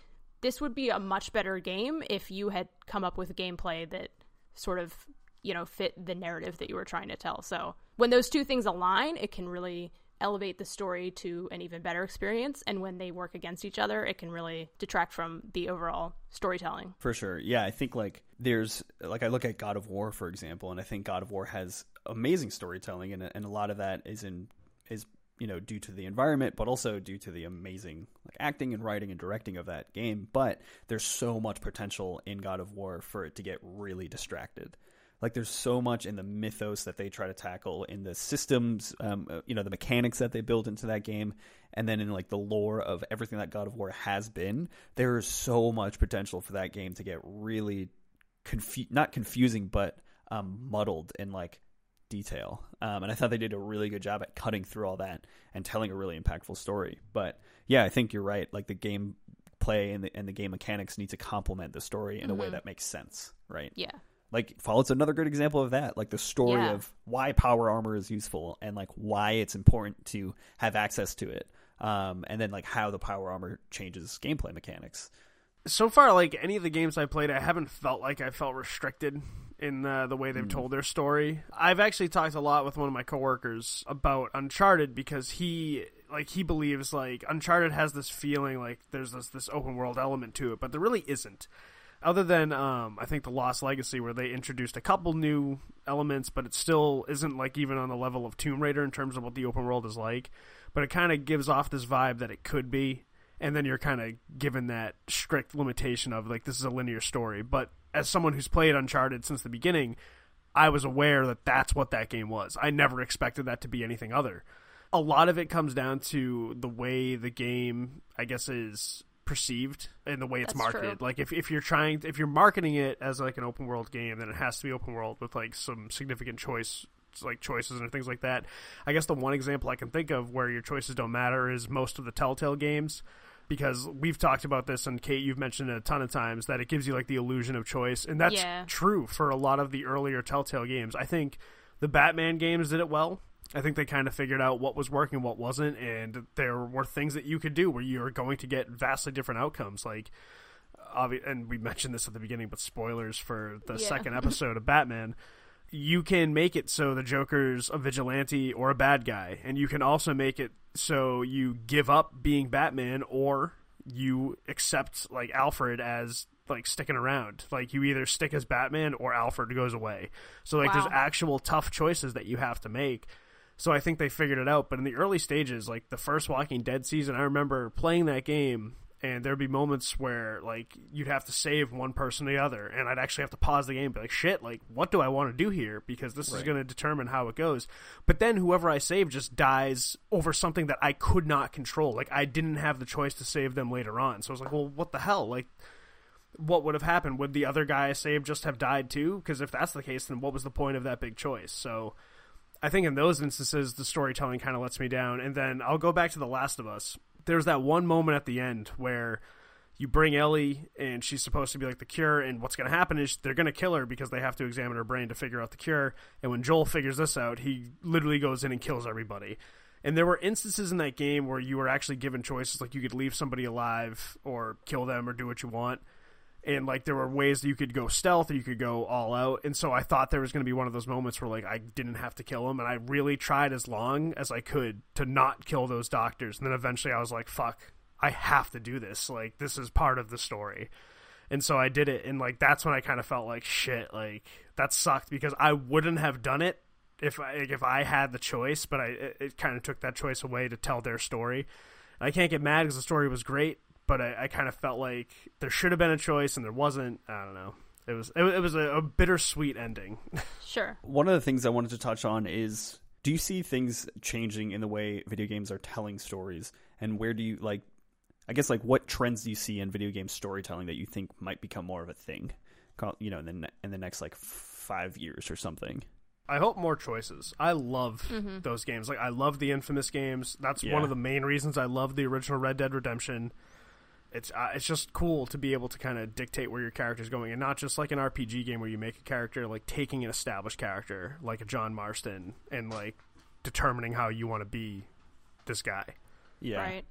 this would be a much better game if you had come up with gameplay that sort of you know fit the narrative that you were trying to tell. So when those two things align it can really elevate the story to an even better experience. And when they work against each other it can really detract from the overall storytelling.
For sure. Yeah, I think like there's like I look at God of War for example, and I think God of War has amazing storytelling, and and a lot of that is in is you know due to the environment, but also due to the amazing acting and writing and directing of that game. But there's so much potential in God of War for it to get really distracted. Like there's so much in the mythos that they try to tackle, in the systems, um, uh, you know, the mechanics that they build into that game, and then in like the lore of everything that God of War has been. There is so much potential for that game to get really confu- not confusing, but um, muddled in like detail. Um, and I thought they did a really good job at cutting through all that and telling a really impactful story. But yeah, I think you're right. Like the game play and the, and the game mechanics need to complement the story in a way that makes sense, right?
yeah
Like Fallout's another good example of that. Like the story
Yeah.
of why power armor is useful and like why it's important to have access to it. Um, and then like how the power armor changes gameplay mechanics.
so far, like any of the games I played, I haven't felt like I felt restricted in uh, the way they've told their story. I've actually talked a lot with one of my coworkers about Uncharted because he like he believes like Uncharted has this feeling like there's this this open world element to it, but there really isn't. Other than um, I think the Lost Legacy, where they introduced a couple new elements, but it still isn't like even on the level of Tomb Raider in terms of what the open world is like. But it kind of gives off this vibe that it could be and then you're kind of given that strict limitation of like this is a linear story but as someone who's played uncharted since the beginning i was aware that that's what that game was i never expected that to be anything other a lot of it comes down to the way the game i guess is perceived and the way it's
That's
marketed
true.
like if, if you're trying if you're marketing it as like an open world game then it has to be open world with like some significant choice like choices and things like that i guess the one example i can think of where your choices don't matter is most of the telltale games because we've talked about this and Kate you've mentioned it a ton of times that it gives you like the illusion of choice and that's
Yeah.
true for a lot of the earlier Telltale games. I think The Batman games did it well. I think they kind of figured out what was working, what wasn't, and there were things that you could do where you're going to get vastly different outcomes. Like, obvi- and we mentioned this at the beginning, but spoilers for the
Yeah.
second episode of Batman. You can make it so the Joker's a vigilante or a bad guy, and you can also make it so you give up being Batman or you accept like Alfred as like sticking around. Like you either stick as Batman or Alfred goes away. So like
Wow.
there's actual tough choices that you have to make. So I think they figured it out. But in the early stages, like the first Walking Dead season, I remember playing that game and there'd be moments where like you'd have to save one person or the other and I'd actually have to pause the game and be like, shit, like what do I want to do here? Because this is gonna determine how it goes. But then whoever I save just dies over something that I could not control. Like I didn't have the choice to save them later on. So I was like, well, what the hell? Like what would have happened? Would the other guy I saved just have died too? Because if that's the case, then what was the point of that big choice? So I think in those instances, the storytelling kind of lets me down. And then I'll go back to The Last of Us. There's that one moment at the end where you bring Ellie and she's supposed to be like the cure, and what's going to happen is they're going to kill her because they have to examine her brain to figure out the cure. And when Joel figures this out, he literally goes in and kills everybody. And there were instances in that game where you were actually given choices, like you could leave somebody alive or kill them or do what you want and like there were ways that you could go stealth or you could go all out. And so i thought there was going to be one of those moments where like i didn't have to kill him and i really tried as long as i could to not kill those doctors. And then eventually i was like fuck i have to do this. Like this is part of the story. And so i did it and like that's when i kind of felt like shit like that sucked because i wouldn't have done it if I, if I had the choice but i it, it kind of took that choice away to tell their story. I can't get mad because the story was great, but I, I kind of felt like there should have been a choice and there wasn't. I don't know. It was it, was- it was a, a bittersweet ending.
Sure.
One of the things I wanted to touch on is do you see things changing in the way video games are telling stories and where do you like I guess like what trends do you see in video game storytelling that you think might become more of a thing Call- you know in the ne- in the next like 5 years or something.
I hope more choices. I love mm-hmm. those games. Like I love the Infamous games. That's
Yeah.
one of the main reasons I love the original Red Dead Redemption. It's uh, it's just cool to be able to kind of dictate where your character's going, and not just like an RPG game where you make a character like taking an established character like a John Marston and like determining how you want to be this guy.
Yeah.
Right.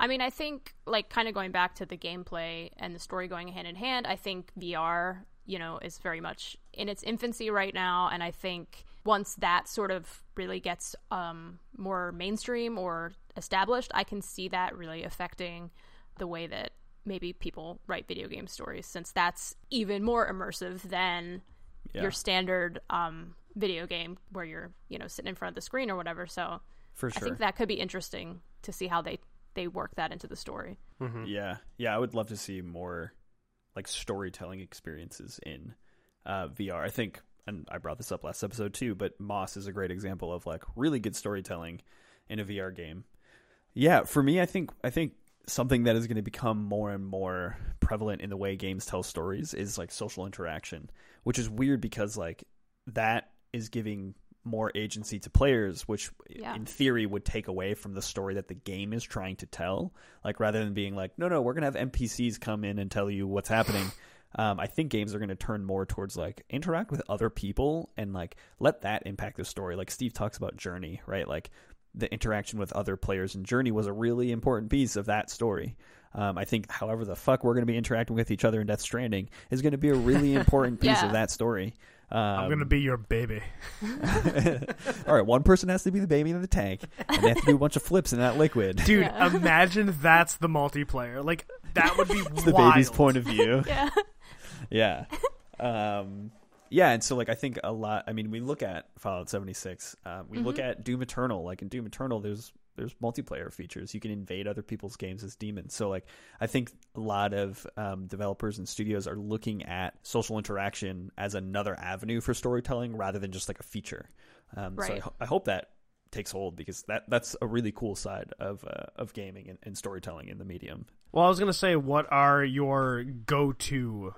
I mean, I think like kind of going back to the gameplay and the story going hand in hand. I think VR, you know, is very much in its infancy right now, and I think once that sort of really gets um, more mainstream or established, I can see that really affecting the way that maybe people write video game stories, since that's even more immersive than
Yeah.
your standard um, video game where you're, you know, sitting in front of the screen or whatever. So
For sure I
think that could be interesting to see how they they work that into the story.
Yeah, yeah, I would love to see more like storytelling experiences in uh, VR. I think, and I brought this up last episode too, but Moss is a great example of like really good storytelling in a VR game. Yeah, for me, I think I think something that is going to become more and more prevalent in the way games tell stories is like social interaction, which is weird because like that is giving more agency to players, which
Yeah.
in theory would take away from the story that the game is trying to tell. Like rather than being like, no, no, we're gonna have NPCs come in and tell you what's happening. Um, I think games are going to turn more towards like interact with other people and like let that impact the story. Like Steve talks about Journey, right? Like the interaction with other players in Journey was a really important piece of that story. Um, I think, however, the fuck we're going to be interacting with each other in Death Stranding is going to be a really important piece
Yeah.
of that story. Um,
I'm gonna be your baby.
all right, one person has to be the baby in the tank, and they have to do a bunch of flips in that liquid.
Dude,
Yeah.
imagine that's the multiplayer. Like that would be
It's the baby's point of view.
Yeah.
yeah. Um, yeah, and so like I think a lot. I mean, we look at Fallout seventy six. Uh, we look at Doom Eternal. Like in Doom Eternal, there's there's multiplayer features. You can invade other people's games as demons. So like I think a lot of um, developers and studios are looking at social interaction as another avenue for storytelling rather than just like a feature. Um, So I, ho- I hope that takes hold because that that's a really cool side of uh, of gaming and, and storytelling in the medium.
Well, I was gonna say, what are your go-to,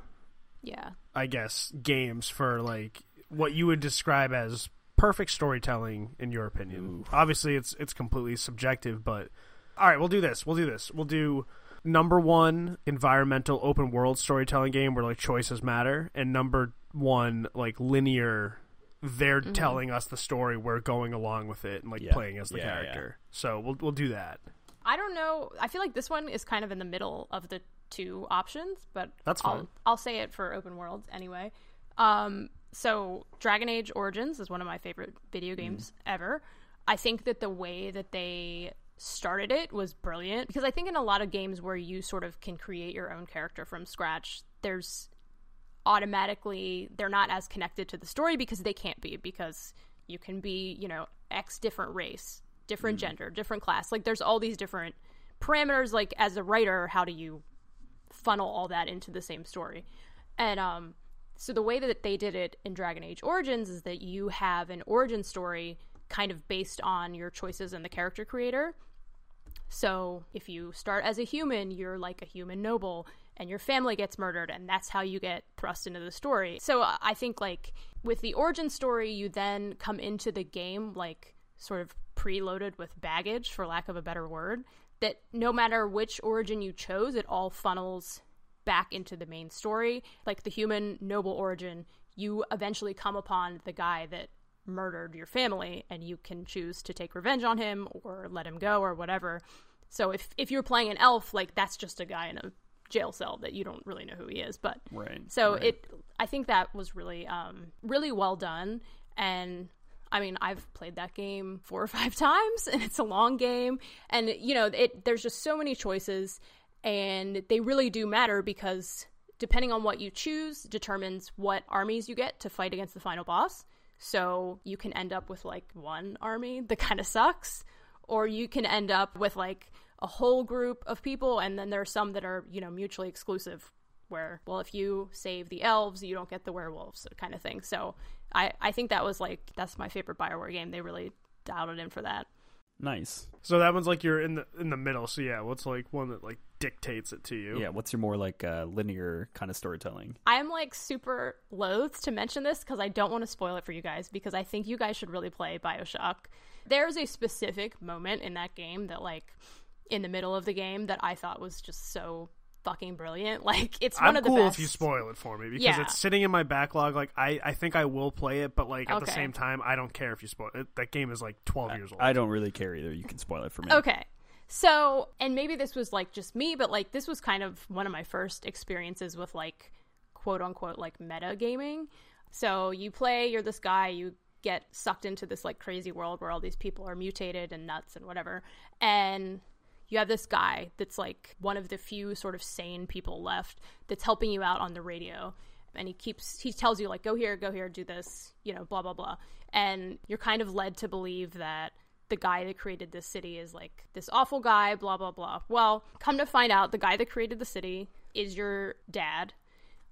Yeah.
I guess, games for like what you would describe as perfect storytelling in your opinion? Obviously, it's it's completely subjective, but all right, we'll do this. We'll do this. We'll do number one environmental open world storytelling game where like choices matter, and number one like linear they're mm-hmm. telling us the story, we're going along with it and like
Yeah.
playing as the
Yeah, yeah.
character. So we'll we'll do that.
I don't know. I feel like this one is kind of in the middle of the two options, but
That's
I'll,
fine.
I'll say it for open worlds anyway. Um, so Dragon Age Origins is one of my favorite video games ever. I think that the way that they started it was brilliant because I think in a lot of games where you sort of can create your own character from scratch, there's automatically they're not as connected to the story because they can't be because you can be you know x different race different gender different class like there's all these different parameters like as a writer how do you funnel all that into the same story and um so the way that they did it in dragon age origins is that you have an origin story kind of based on your choices in the character creator so if you start as a human, you're like a human noble and your family gets murdered and that's how you get thrust into the story. So I think like with the origin story, you then come into the game like sort of preloaded with baggage for lack of a better word that no matter which origin you chose, it all funnels back into the main story. Like the human noble origin, you eventually come upon the guy that murdered your family and you can choose to take revenge on him or let him go or whatever. So if if you're playing an elf, like that's just a guy in a jail cell that you don't really know who he is, but
Right.
so
right.
it I think that was really um really well done and I mean, I've played that game four or five times and it's a long game and you know, it there's just so many choices and they really do matter because depending on what you choose determines what armies you get to fight against the final boss. So you can end up with like one army that kind of sucks or you can end up with like a whole group of people and then there are some that are, you know, mutually exclusive where well if you save the elves you don't get the werewolves kind of thing so i i think that was like that's my favorite bioware game they really dialed it in for that
nice.
So that one's like you're in the in the middle. So yeah, what's like one that like dictates it to you?
Yeah. What's your more like uh, linear kind of storytelling?
i'm like super loath to mention this because i don't want to spoil it for you guys because i think you guys should really play bioshock there's a specific moment in that game that like in the middle of the game that i thought was just so fucking brilliant like it's one
I'm
of the
cool
best
if you spoil it for me because
Yeah.
it's sitting in my backlog. Like I, I think I will play it, but like at the same time, I don't care if you spoil it. That game is like 12 years old.
I don't really care either. You can spoil it for me.
Okay. So, and maybe this was like just me, but like this was kind of one of my first experiences with like quote unquote like meta gaming. So you play, you're this guy, you get sucked into this like crazy world where all these people are mutated and nuts and whatever. And you have this guy that's like one of the few sort of sane people left that's helping you out on the radio. And he keeps he tells you like go here go here do this you know blah blah blah. And you're kind of led to believe that the guy that created this city is like this awful guy blah blah blah. Well come to find out the guy that created the city is your dad.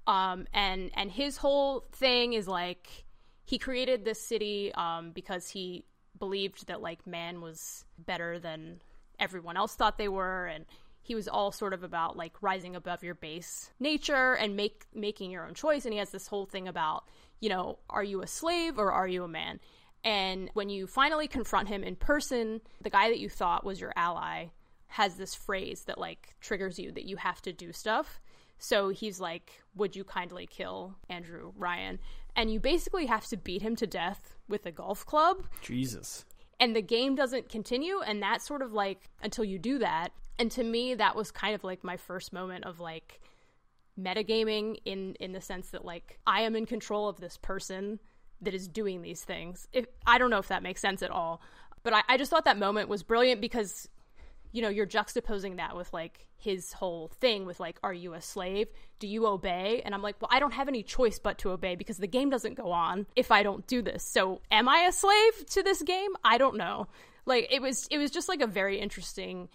Um and and his whole thing is like he created this city um because he believed that like man was better than everyone else thought they were and he was all sort of about like rising above your base nature and make making your own choice and he has this whole thing about you know are you a slave or are you a man? And when you finally confront him in person the guy that you thought was your ally has this phrase that like triggers you that you have to do stuff. So he's like would you kindly kill andrew ryan? And you basically have to beat him to death with a golf club.
Jesus.
And the game doesn't continue and that's sort of like until you do that. And to me that was kind of like my first moment of like metagaming in in the sense that like i am in control of this person that is doing these things. If i don't know if that makes sense at all but i, I just thought that moment was brilliant because you know you're juxtaposing that with like his whole thing with like are you a slave? Do you obey? And i'm like well i don't have any choice but to obey because the game doesn't go on if i don't do this. So am i a slave to this game? I don't know. Like it was it was just like a very interesting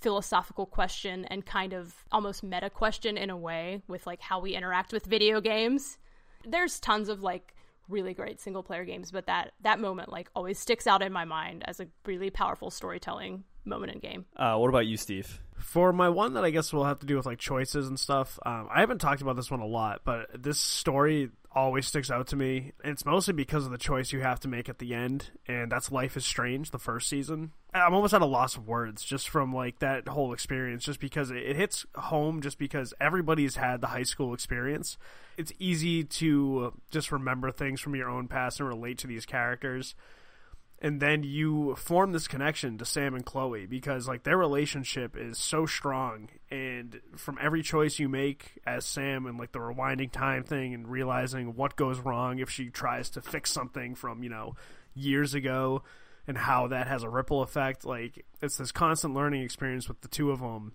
philosophical question and kind of almost meta question in a way with like how we interact with video games. There's tons of like really great single player games but that that moment like always sticks out in my mind as a really powerful storytelling moment in game
Uh, what about you, Steve?
For my one that I guess will have to do with like choices and stuff, um, I haven't talked about this one a lot, but this story always sticks out to me. And it's mostly because of the choice you have to make at the end, and that's Life is Strange, the first season. I'm almost at a loss of words just from like that whole experience, just because it, it hits home, just because everybody's had the high school experience. It's easy to just remember things from your own past and relate to these characters and then you form this connection to Sam and Chloe because like their relationship is so strong and from every choice you make as Sam and like the rewinding time thing and realizing what goes wrong if she tries to fix something from, you know, years ago and how that has a ripple effect like it's this constant learning experience with the two of them.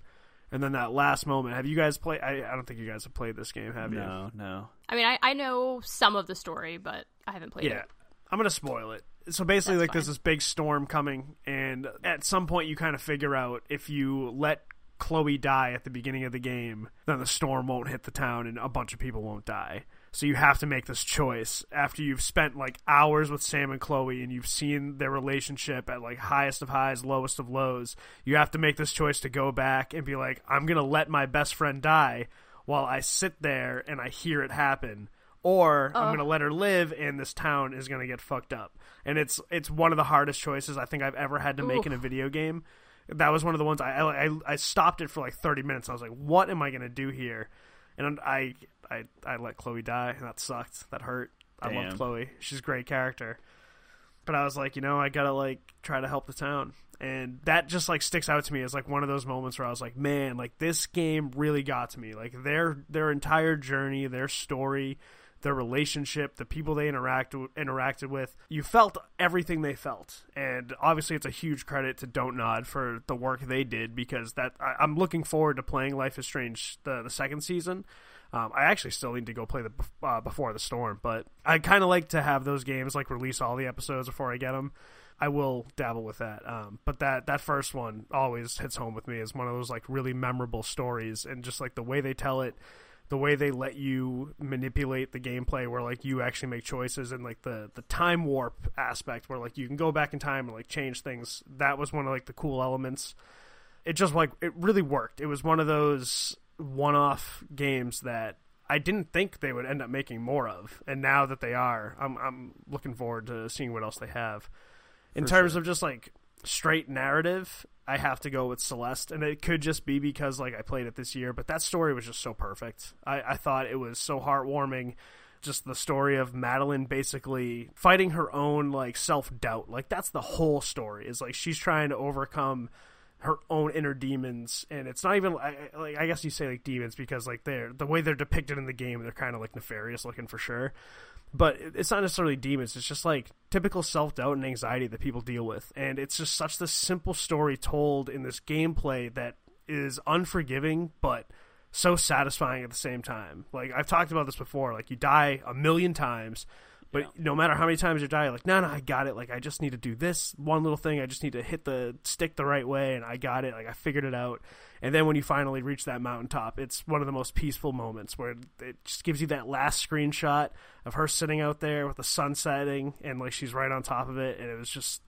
And then that last moment. Have you guys played? I, I don't think you guys have played this game, have you?
No, no.
I mean, I, I know some of the story, but I haven't played
Yeah.
it.
I'm gonna spoil it. So basically,
That's
like there's this big storm coming, and at some point you kind of figure out if you let Chloe die at the beginning of the game, then the storm won't hit the town and a bunch of people won't die. So you have to make this choice after you've spent like hours with Sam and Chloe and you've seen their relationship at like highest of highs, lowest of lows. You have to make this choice to go back and be like, I'm gonna let my best friend die while I sit there and I hear it happen or I'm oh. gonna let her live, and this town is gonna get fucked up. And it's it's one of the hardest choices I think I've ever had to make in a video game. That was one of the ones I I, I stopped it for like 30 minutes. I was like, what am I gonna do here? And I I I let Chloe die, and that sucked. That hurt. I
Damn.
love Chloe. She's a great character. But I was like, you know, I gotta like try to help the town. And that just like sticks out to me as like one of those moments where I was like, man, like this game really got to me. Like their their entire journey, their story, their relationship, the people they interact interacted with. You felt everything they felt, and obviously it's a huge credit to Don't Nod for the work they did because that I, I'm looking forward to playing Life is Strange the the second season. Um, I actually still need to go play the uh, Before the Storm, but I kind of like to have those games like release all the episodes before I get them. I will dabble with that, um, but that that first one always hits home with me as one of those like really memorable stories, and just like the way they tell it, the way they let you manipulate the gameplay, where like you actually make choices, and like the the time warp aspect, where like you can go back in time and like change things. That was one of like the cool elements. It just like it really worked. It was one of those one-off games that I didn't think they would end up making more of, and now that they are, I'm I'm looking forward to seeing what else they have. In
For
terms
sure.
of just like straight narrative, I have to go with Celeste, and it could just be because like I played it this year, but that story was just so perfect. I, I thought it was so heartwarming. Just the story of Madeline basically fighting her own like self doubt. Like that's the whole story. Is like she's trying to overcome her own inner demons, and it's not even like I guess you say like demons because like they're the way they're depicted in the game, they're kind of like nefarious looking for sure but it's not necessarily demons. It's just like typical self-doubt and anxiety that people deal with. And it's just such this simple story told in this gameplay that is unforgiving but so satisfying at the same time. Like i've talked about this before. Like you die a million times but no matter how many times you die like no no i got it like i just need to do this one little thing i just need to hit the stick the right way and i got it like i figured it out and then when you finally reach that mountaintop, it's one of the most peaceful moments where it just gives you that last screenshot of her sitting out there with the sun setting and like she's right on top of it. And it was just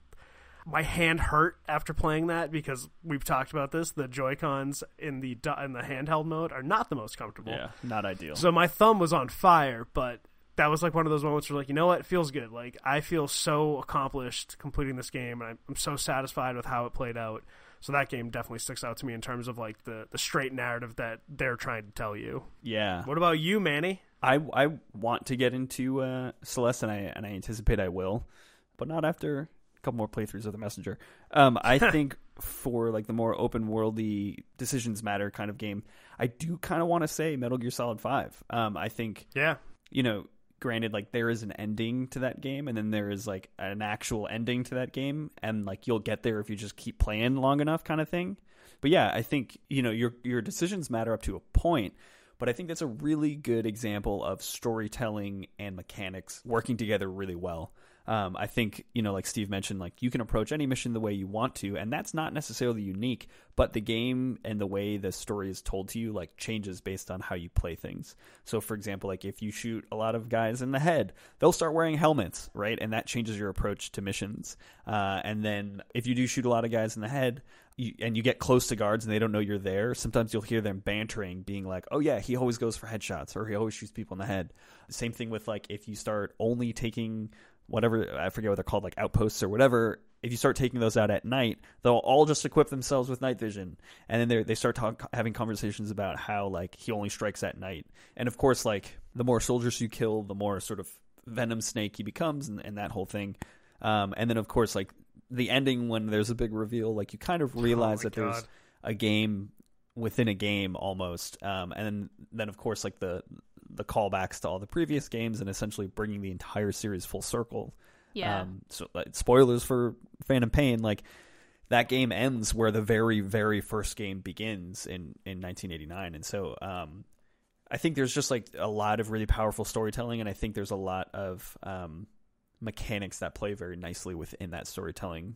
my hand hurt after playing that because we've talked about this. The Joy Cons in the in the handheld mode are not the most comfortable.
Yeah, not ideal.
So my thumb was on fire, but that was like one of those moments where like you know what, it feels good. Like I feel so accomplished completing this game, and I'm, I'm so satisfied with how it played out. So that game definitely sticks out to me in terms of like the the straight narrative that they're trying to tell you.
yeah,
What about you, Manny?
I I want to get into uh, Celeste, and I and I anticipate I will, but not after a couple more playthroughs of the Messenger. Um, I think for like the more open worldy decisions matter kind of game, I do kind of want to say Metal Gear Solid Five. Um, I think
Yeah,
you know, granted, like there is an ending to that game, and then there is like an actual ending to that game, and like you'll get there if you just keep playing long enough, kind of thing. But yeah, I think you know your your decisions matter up to a point, but I think that's a really good example of storytelling and mechanics working together really well. Um, I think you know, like Steve mentioned, like you can approach any mission the way you want to, and that's not necessarily unique. But the game and the way the story is told to you, like, changes based on how you play things. So, for example, like if you shoot a lot of guys in the head, they'll start wearing helmets, right? And that changes your approach to missions. Uh, and then if you do shoot a lot of guys in the head, and you get close to guards and they don't know you're there, sometimes you'll hear them bantering, being like, "Oh yeah, he always goes for headshots, or he always shoots people in the head." Same thing with like if you start only taking whatever I forget what they're called, like outposts or whatever. If you start taking those out at night, they'll all just equip themselves with night vision, and then they they start talk, having conversations about how like he only strikes at night. And of course, like the more soldiers you kill, the more sort of venom snake he becomes, and, and that whole thing. Um, and then of course, like the ending when there's a big reveal, like you kind of realize
Oh
that there's a game within a game almost. Um, and then, then of course like the the callbacks to all the previous games and essentially bringing the entire series full circle.
Yeah.
Um, so like, spoilers for Phantom Pain, like that game ends where the very very first game begins in in 1989, and so um, I think there's just like a lot of really powerful storytelling, and I think there's a lot of um, mechanics that play very nicely within that storytelling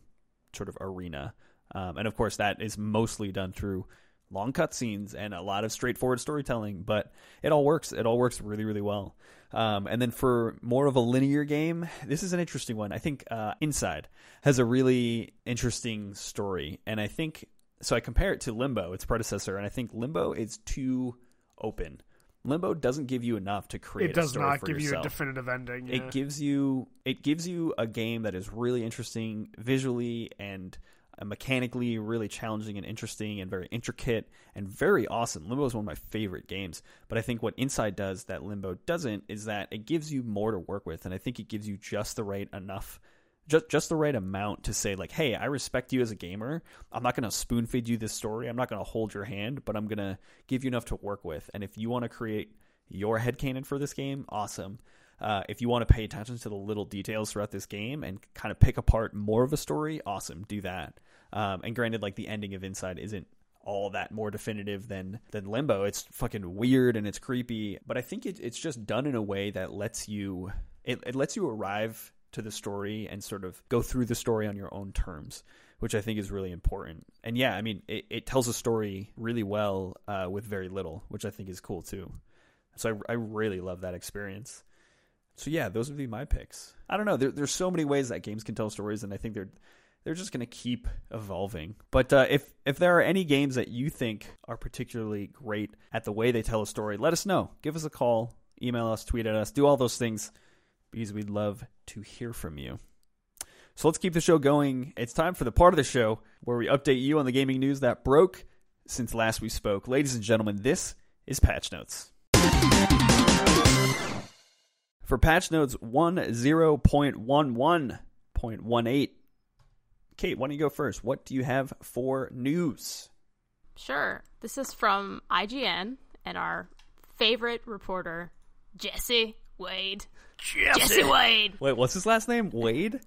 sort of arena. Um, and of course, that is mostly done through long cutscenes and a lot of straightforward storytelling, but it all works. It all works really, really well. Um, and then for more of a linear game, this is an interesting one. I think uh, Inside has a really interesting story, and I think so. I compare it to Limbo, its predecessor, and I think Limbo is too open. Limbo doesn't give you enough to create.
It does not give you a definitive ending. Yeah.
it gives you it gives you a game that is really interesting visually and mechanically really challenging and interesting and very intricate and very awesome. Limbo is one of my favorite games, but I think what Inside does that Limbo doesn't is that it gives you more to work with and I think it gives you just the right enough just just the right amount to say like, "Hey, I respect you as a gamer. I'm not going to spoon feed you this story. I'm not going to hold your hand, but I'm going to give you enough to work with. And if you want to create your headcanon for this game, awesome. Uh, if you want to pay attention to the little details throughout this game and kind of pick apart more of a story, awesome, do that. Um, and granted, like the ending of Inside isn't all that more definitive than than Limbo. It's fucking weird and it's creepy, but I think it, it's just done in a way that lets you it, it lets you arrive to the story and sort of go through the story on your own terms, which I think is really important. And yeah, I mean, it, it tells a story really well uh, with very little, which I think is cool too. So I, I really love that experience. So yeah, those would be my picks. I don't know. There, there's so many ways that games can tell stories, and I think they're they're just going to keep evolving. But uh, if if there are any games that you think are particularly great at the way they tell a story, let us know. Give us a call, email us, tweet at us, do all those things because we'd love to hear from you. So let's keep the show going. It's time for the part of the show where we update you on the gaming news that broke since last we spoke. Ladies and gentlemen, this is Patch Notes. For Patch Notes 10.11.18, Kate, why don't you go first? What do you have for news?
Sure. This is from IGN and our favorite reporter, Jessie Wade. Jessie Wade.
Wait, what's his last name? Wade?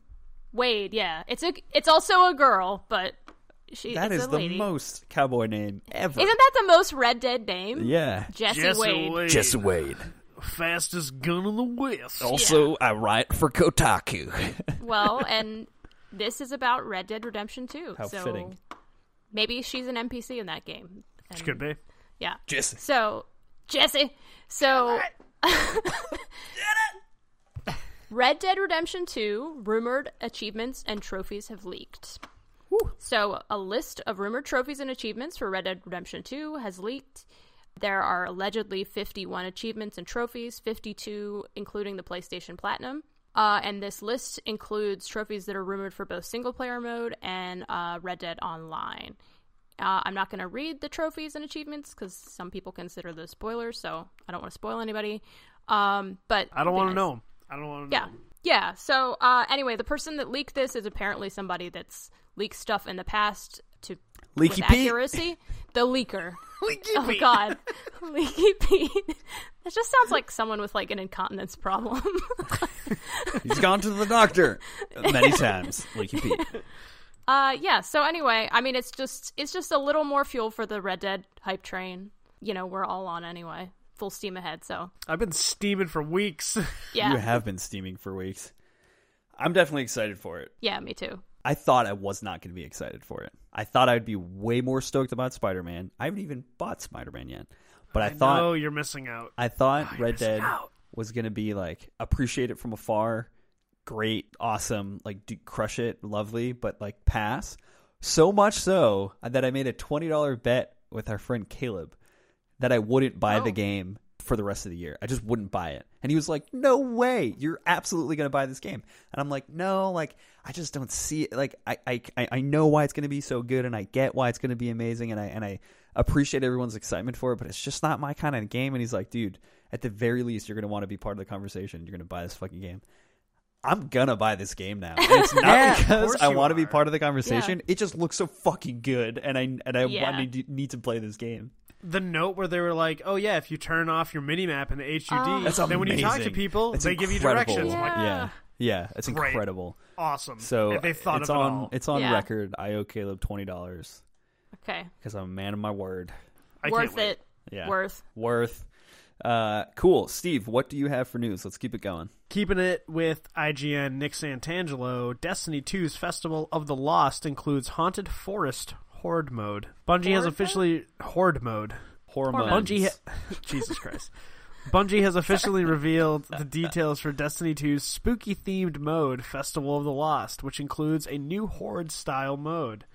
Wade, yeah. It's a it's also a girl, but she
That
it's
is
a
the
lady.
most cowboy name ever.
Isn't that the most Red Dead name?
yeah.
Jessie,
Jessie
Wade.
Wade.
Jessie Wade.
Fastest gun in the West.
Also, I write for Kotaku.
Well, and this is about Red Dead Redemption 2.
How
so
fitting.
maybe she's an NPC in that game.
Which
And-
could be.
Yeah.
Jessie.
So, Jessie. So, Red Dead Redemption 2 rumored achievements and trophies have leaked. So, a list of rumored trophies and achievements for Red Dead Redemption 2 has leaked. There are allegedly 51 achievements and trophies, 52 including the PlayStation Platinum. Uh, and this list includes trophies that are rumored for both single player mode and uh, Red Dead Online. Uh, I'm not going to read the trophies and achievements because some people consider those spoilers, so I don't want to spoil anybody. Um, but
I don't want to
nice.
know. I don't want to
Yeah.
know.
Yeah. So uh, anyway, the person that leaked this is apparently somebody that's leaked stuff in the past to
Leaky
with
Pete.
accuracy. The leaker.
Leaky
Oh
Pete.
God, Leaky Pete. That just sounds like someone with like an incontinence problem.
He's gone to the doctor many times. Leaky Pete.
uh, yeah. So anyway, I mean, it's just it's just a little more fuel for the Red Dead hype train. You know, we're all on anyway, full steam ahead. So
I've been steaming for weeks.
yeah,
You have been steaming for weeks. I'm definitely excited for it.
yeah, me too.
I thought I was not going to be excited for it. I thought I'd be way more stoked about Spider Man. I haven't even bought Spider Man yet, but I, thought
no, you're missing out.
I thought oh,
you're
Red Dead
out.
was going to be like appreciate it from afar, great, awesome, like do, crush it, lovely, but like pass. So much so that I made a twenty dollar bet with our friend Caleb that I wouldn't buy the
Oh.
game for the rest of the year. I just wouldn't buy it. And he was like, "No way, you're absolutely going to buy this game." And I'm like, "No, like I just don't see it. Like I I I- know why it's going to be so good, and I get why it's going to be amazing, and I and I appreciate everyone's excitement for it, but it's just not my kind of game." And he's like, "Dude, at the very least, you're going to want to be part of the conversation. You're going to buy this fucking game." I'm gonna buy this game now. And it's not
Yeah,
because I want to be part of the conversation. It just looks so fucking good, and I and I
Yeah.
want to need to play this game.
The note where they were like, "Oh yeah, if you turn off your mini map in the HUD,
Oh.
That's
then when you talk to people,
It's
they give you directions."
Yeah.
like,
yeah, yeah, it's
Great.
incredible.
awesome.
So
If they thought
it's
of it
on
all.
it's on
Yeah.
record. I owe Caleb twenty dollars
Okay.
because I'm a man of my word.
I can't
Worth it.
Yeah,
Worth.
worth. Uh, cool, Steve. What do you have for news? Let's keep it going.
Keeping it with IGN, Nick Santangelo, Destiny 2's Festival of the Lost includes Haunted Forest Horde mode. Bungie has
Horde
officially Horde mode.
Hormones.
Bungie, ha- Jesus Christ. Bungie has officially revealed the details for Destiny 2's spooky themed mode, Festival of the Lost, which includes a new Horde style mode.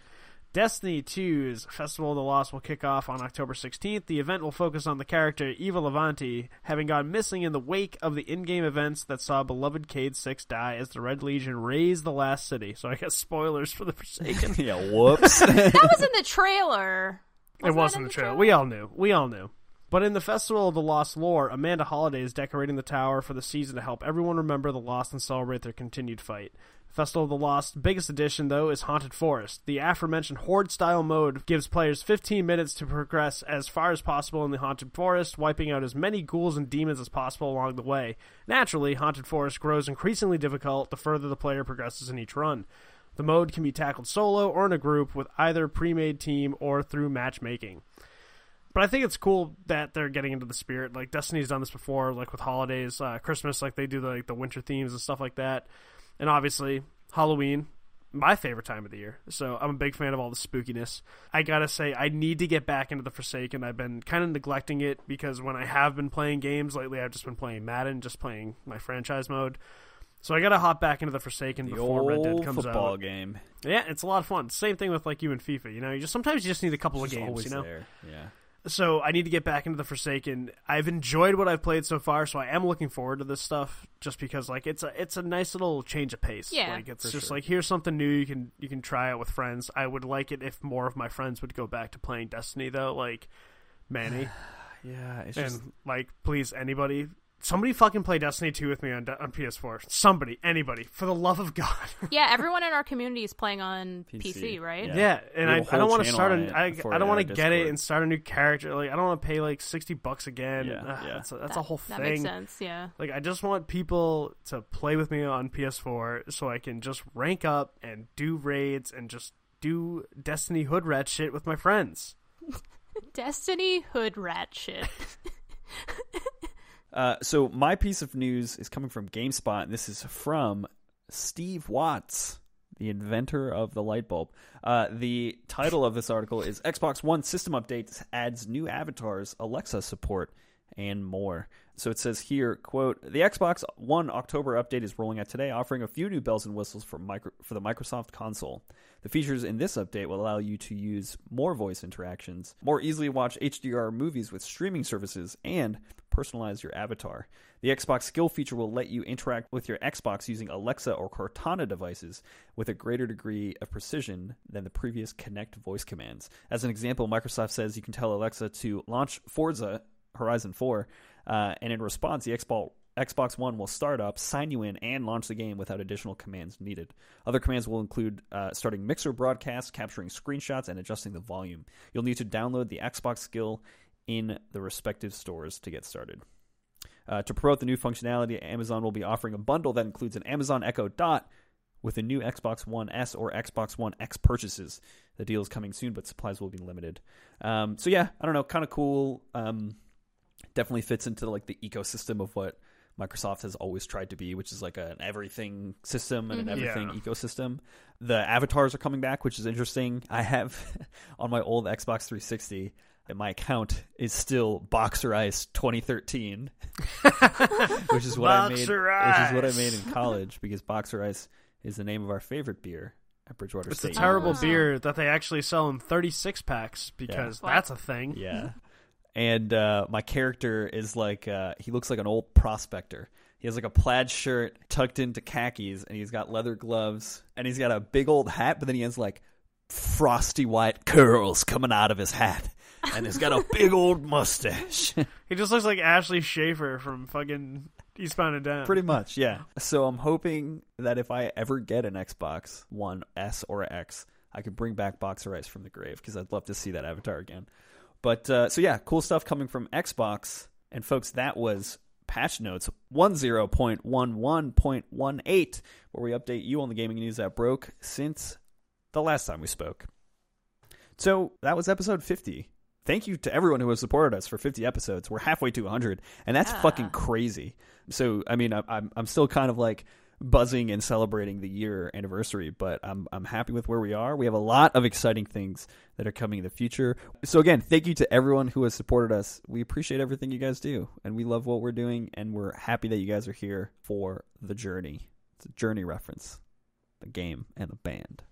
Destiny 2's Festival of the Lost will kick off on October 16th. The event will focus on the character Eva Levante, having gone missing in the wake of the in-game events that saw beloved Cayde-6 die as the Red Legion razed the last city. So I guess spoilers for the Forsaken.
yeah, whoops.
That was in the trailer.
it
Wasn't that
wasn't
in
the
the
trailer.
trailer?
We all knew. We all knew. But in the Festival of the Lost lore, Amanda Holliday is decorating the tower for the season to help everyone remember the Lost and celebrate their continued fight. Festival of the Lost biggest addition though is Haunted Forest. The aforementioned horde style mode gives players 15 minutes to progress as far as possible in the Haunted Forest, wiping out as many ghouls and demons as possible along the way. Naturally, Haunted Forest grows increasingly difficult the further the player progresses in each run. The mode can be tackled solo or in a group with either pre-made team or through matchmaking. But I think it's cool that they're getting into the spirit. Like Destiny's done this before, like with holidays, uh, Christmas, like they do the, like the winter themes and stuff like that. And obviously Halloween, my favorite time of the year. So I'm a big fan of all the spookiness. I gotta say, I need to get back into the Forsaken. I've been kind of neglecting it because when I have been playing games lately, I've just been playing Madden, just playing my franchise mode. So I gotta hop back into the Forsaken
the
before Red Dead comes
football
out.
game.
Yeah, it's a lot of fun. Same thing with like you and FIFA. You know, you just sometimes you just need a couple of games. You know,
there. Yeah.
So I need to get back into the Forsaken. I've enjoyed what I've played so far, so I am looking forward to this stuff. Just because, like, it's a it's a nice little change of pace.
Yeah.
like it's
For
just
sure.
like here's something new you can you can try out with friends. I would like it if more of my friends would go back to playing Destiny, though. Like Manny
Yeah, it's just
and like, please, anybody. Somebody fucking play Destiny 2 with me on, on PS4. Somebody, anybody, for the love of God.
Yeah, everyone in our community is playing on
PC,
PC, right?
Yeah.
Yeah, and
We
I,
have a
I don't want to start
on
a,
it
I, I don't want to get it and start a new character. Like I don't want to pay like sixty bucks again.
Yeah,
Ugh,
yeah.
That's a, that's
That-
a whole thing.
That makes sense. Yeah.
Like I just want people to play with me on PS4 so I can just rank up and do raids and just do Destiny hood rat shit with my friends.
Destiny hood rat shit.
Uh, so my piece of news is coming from GameSpot, and this is from Steve Watts, the inventor of the light bulb. Uh, the title of this article is Xbox One system updates adds new avatars, Alexa support, and more. So it says here, quote, the Xbox One October update is rolling out today, offering a few new bells and whistles for micro- for the Microsoft console. The features in this update will allow you to use more voice interactions, more easily watch HDR movies with streaming services, and personalize your avatar. The Xbox skill feature will let you interact with your Xbox using Alexa or Cortana devices with a greater degree of precision than the previous Kinect voice commands. As an example, Microsoft says you can tell Alexa to launch Forza Horizon 4, uh, and in response, the Xbox Xbox One will start up, sign you in, and launch the game without additional commands needed. Other commands will include uh, starting mixer broadcasts, capturing screenshots, and adjusting the volume. You'll need to download the Xbox skill in the respective stores to get started. Uh, to promote the new functionality, Amazon will be offering a bundle that includes an Amazon Echo Dot with a new Xbox One S or Xbox One X purchases. The deal is coming soon, but supplies will be limited. Um, so yeah, I don't know, kind of cool. Um, definitely fits into like the ecosystem of what Microsoft has always tried to be, which is like an everything system and an
Mhm.
everything
Yeah.
ecosystem. The avatars are coming back, which is interesting. I have on my old Xbox 360, and my account is still Boxer Ice 2013, which is what I made.
Boxer
Which is what I made in college because Boxer Ice is the name of our favorite beer, at Bridgewater
It's a
State.
terrible
Ah.
beer that they actually sell in 36 packs because
What?
that's a thing.
Yeah. And uh, my character is like uh, he looks like an old prospector. He has like a plaid shirt tucked into khakis, and he's got leather gloves, and he's got a big old hat, but then he has like frosty white curls coming out of his hat, and he's got a big old mustache.
He just looks like Ashley Schaeffer from fucking Eastbound and Down.
Pretty much, yeah. So I'm hoping that if I ever get an Xbox One S or X, I could bring back Boxer Ice from the grave because I'd love to see that avatar again. But uh, so yeah, cool stuff coming from Xbox. And folks, that was patch notes 10.11.18, where we update you on the gaming news that broke since the last time we spoke. So that was episode 50. Thank you to everyone who has supported us for 50 episodes. We're halfway to 100, and that's
Yeah.
fucking crazy. So, I mean, I- I'm I'm still kind of like buzzing and celebrating the year anniversary, but I'm I'm happy with where we are. We have a lot of exciting things that are coming in the future. So again, thank you to everyone who has supported us. We appreciate everything you guys do, and we love what we're doing, and we're happy that you guys are here for the journey. It's a journey reference, the game and the band.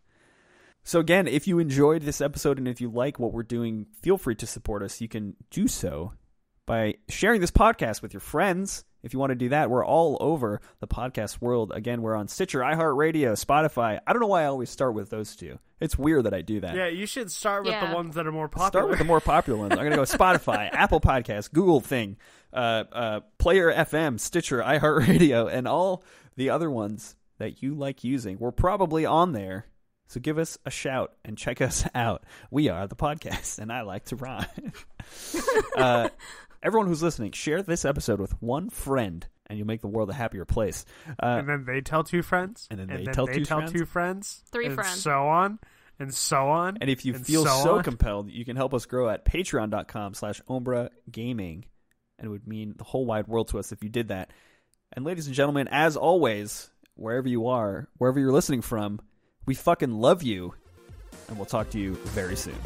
So again, if you enjoyed this episode and if you like what we're doing, feel free to support us. You can do so by sharing this podcast with your friends. If you want to do that, we're all over the podcast world. Again, we're on Stitcher, iHeartRadio, Spotify. I don't know why I always start with those two. It's weird that I do that.
Yeah, you should start with
Yeah.
the ones that are more popular.
Start with the more popular ones. I'm going to go Spotify, Apple Podcasts, Google Thing, uh, uh, Player FM, Stitcher, iHeartRadio, and all the other ones that you like using. We're probably on there. So give us a shout and check us out. We are the podcast, and I like to rhyme. uh, everyone who's listening, share this episode with one friend, and you'll make the world a happier place. Uh,
and then they tell two friends,
And then they tell two friends.
two friends,
Three
and
friends.
so on and so on.
And if you
and
feel
so
so, compelled, you can help us grow at patreon.com slash Ombra Gaming. And it would mean the whole wide world to us if you did that. And ladies and gentlemen, as always, wherever you are, wherever you're listening from, we fucking love you. And we'll talk to you very soon.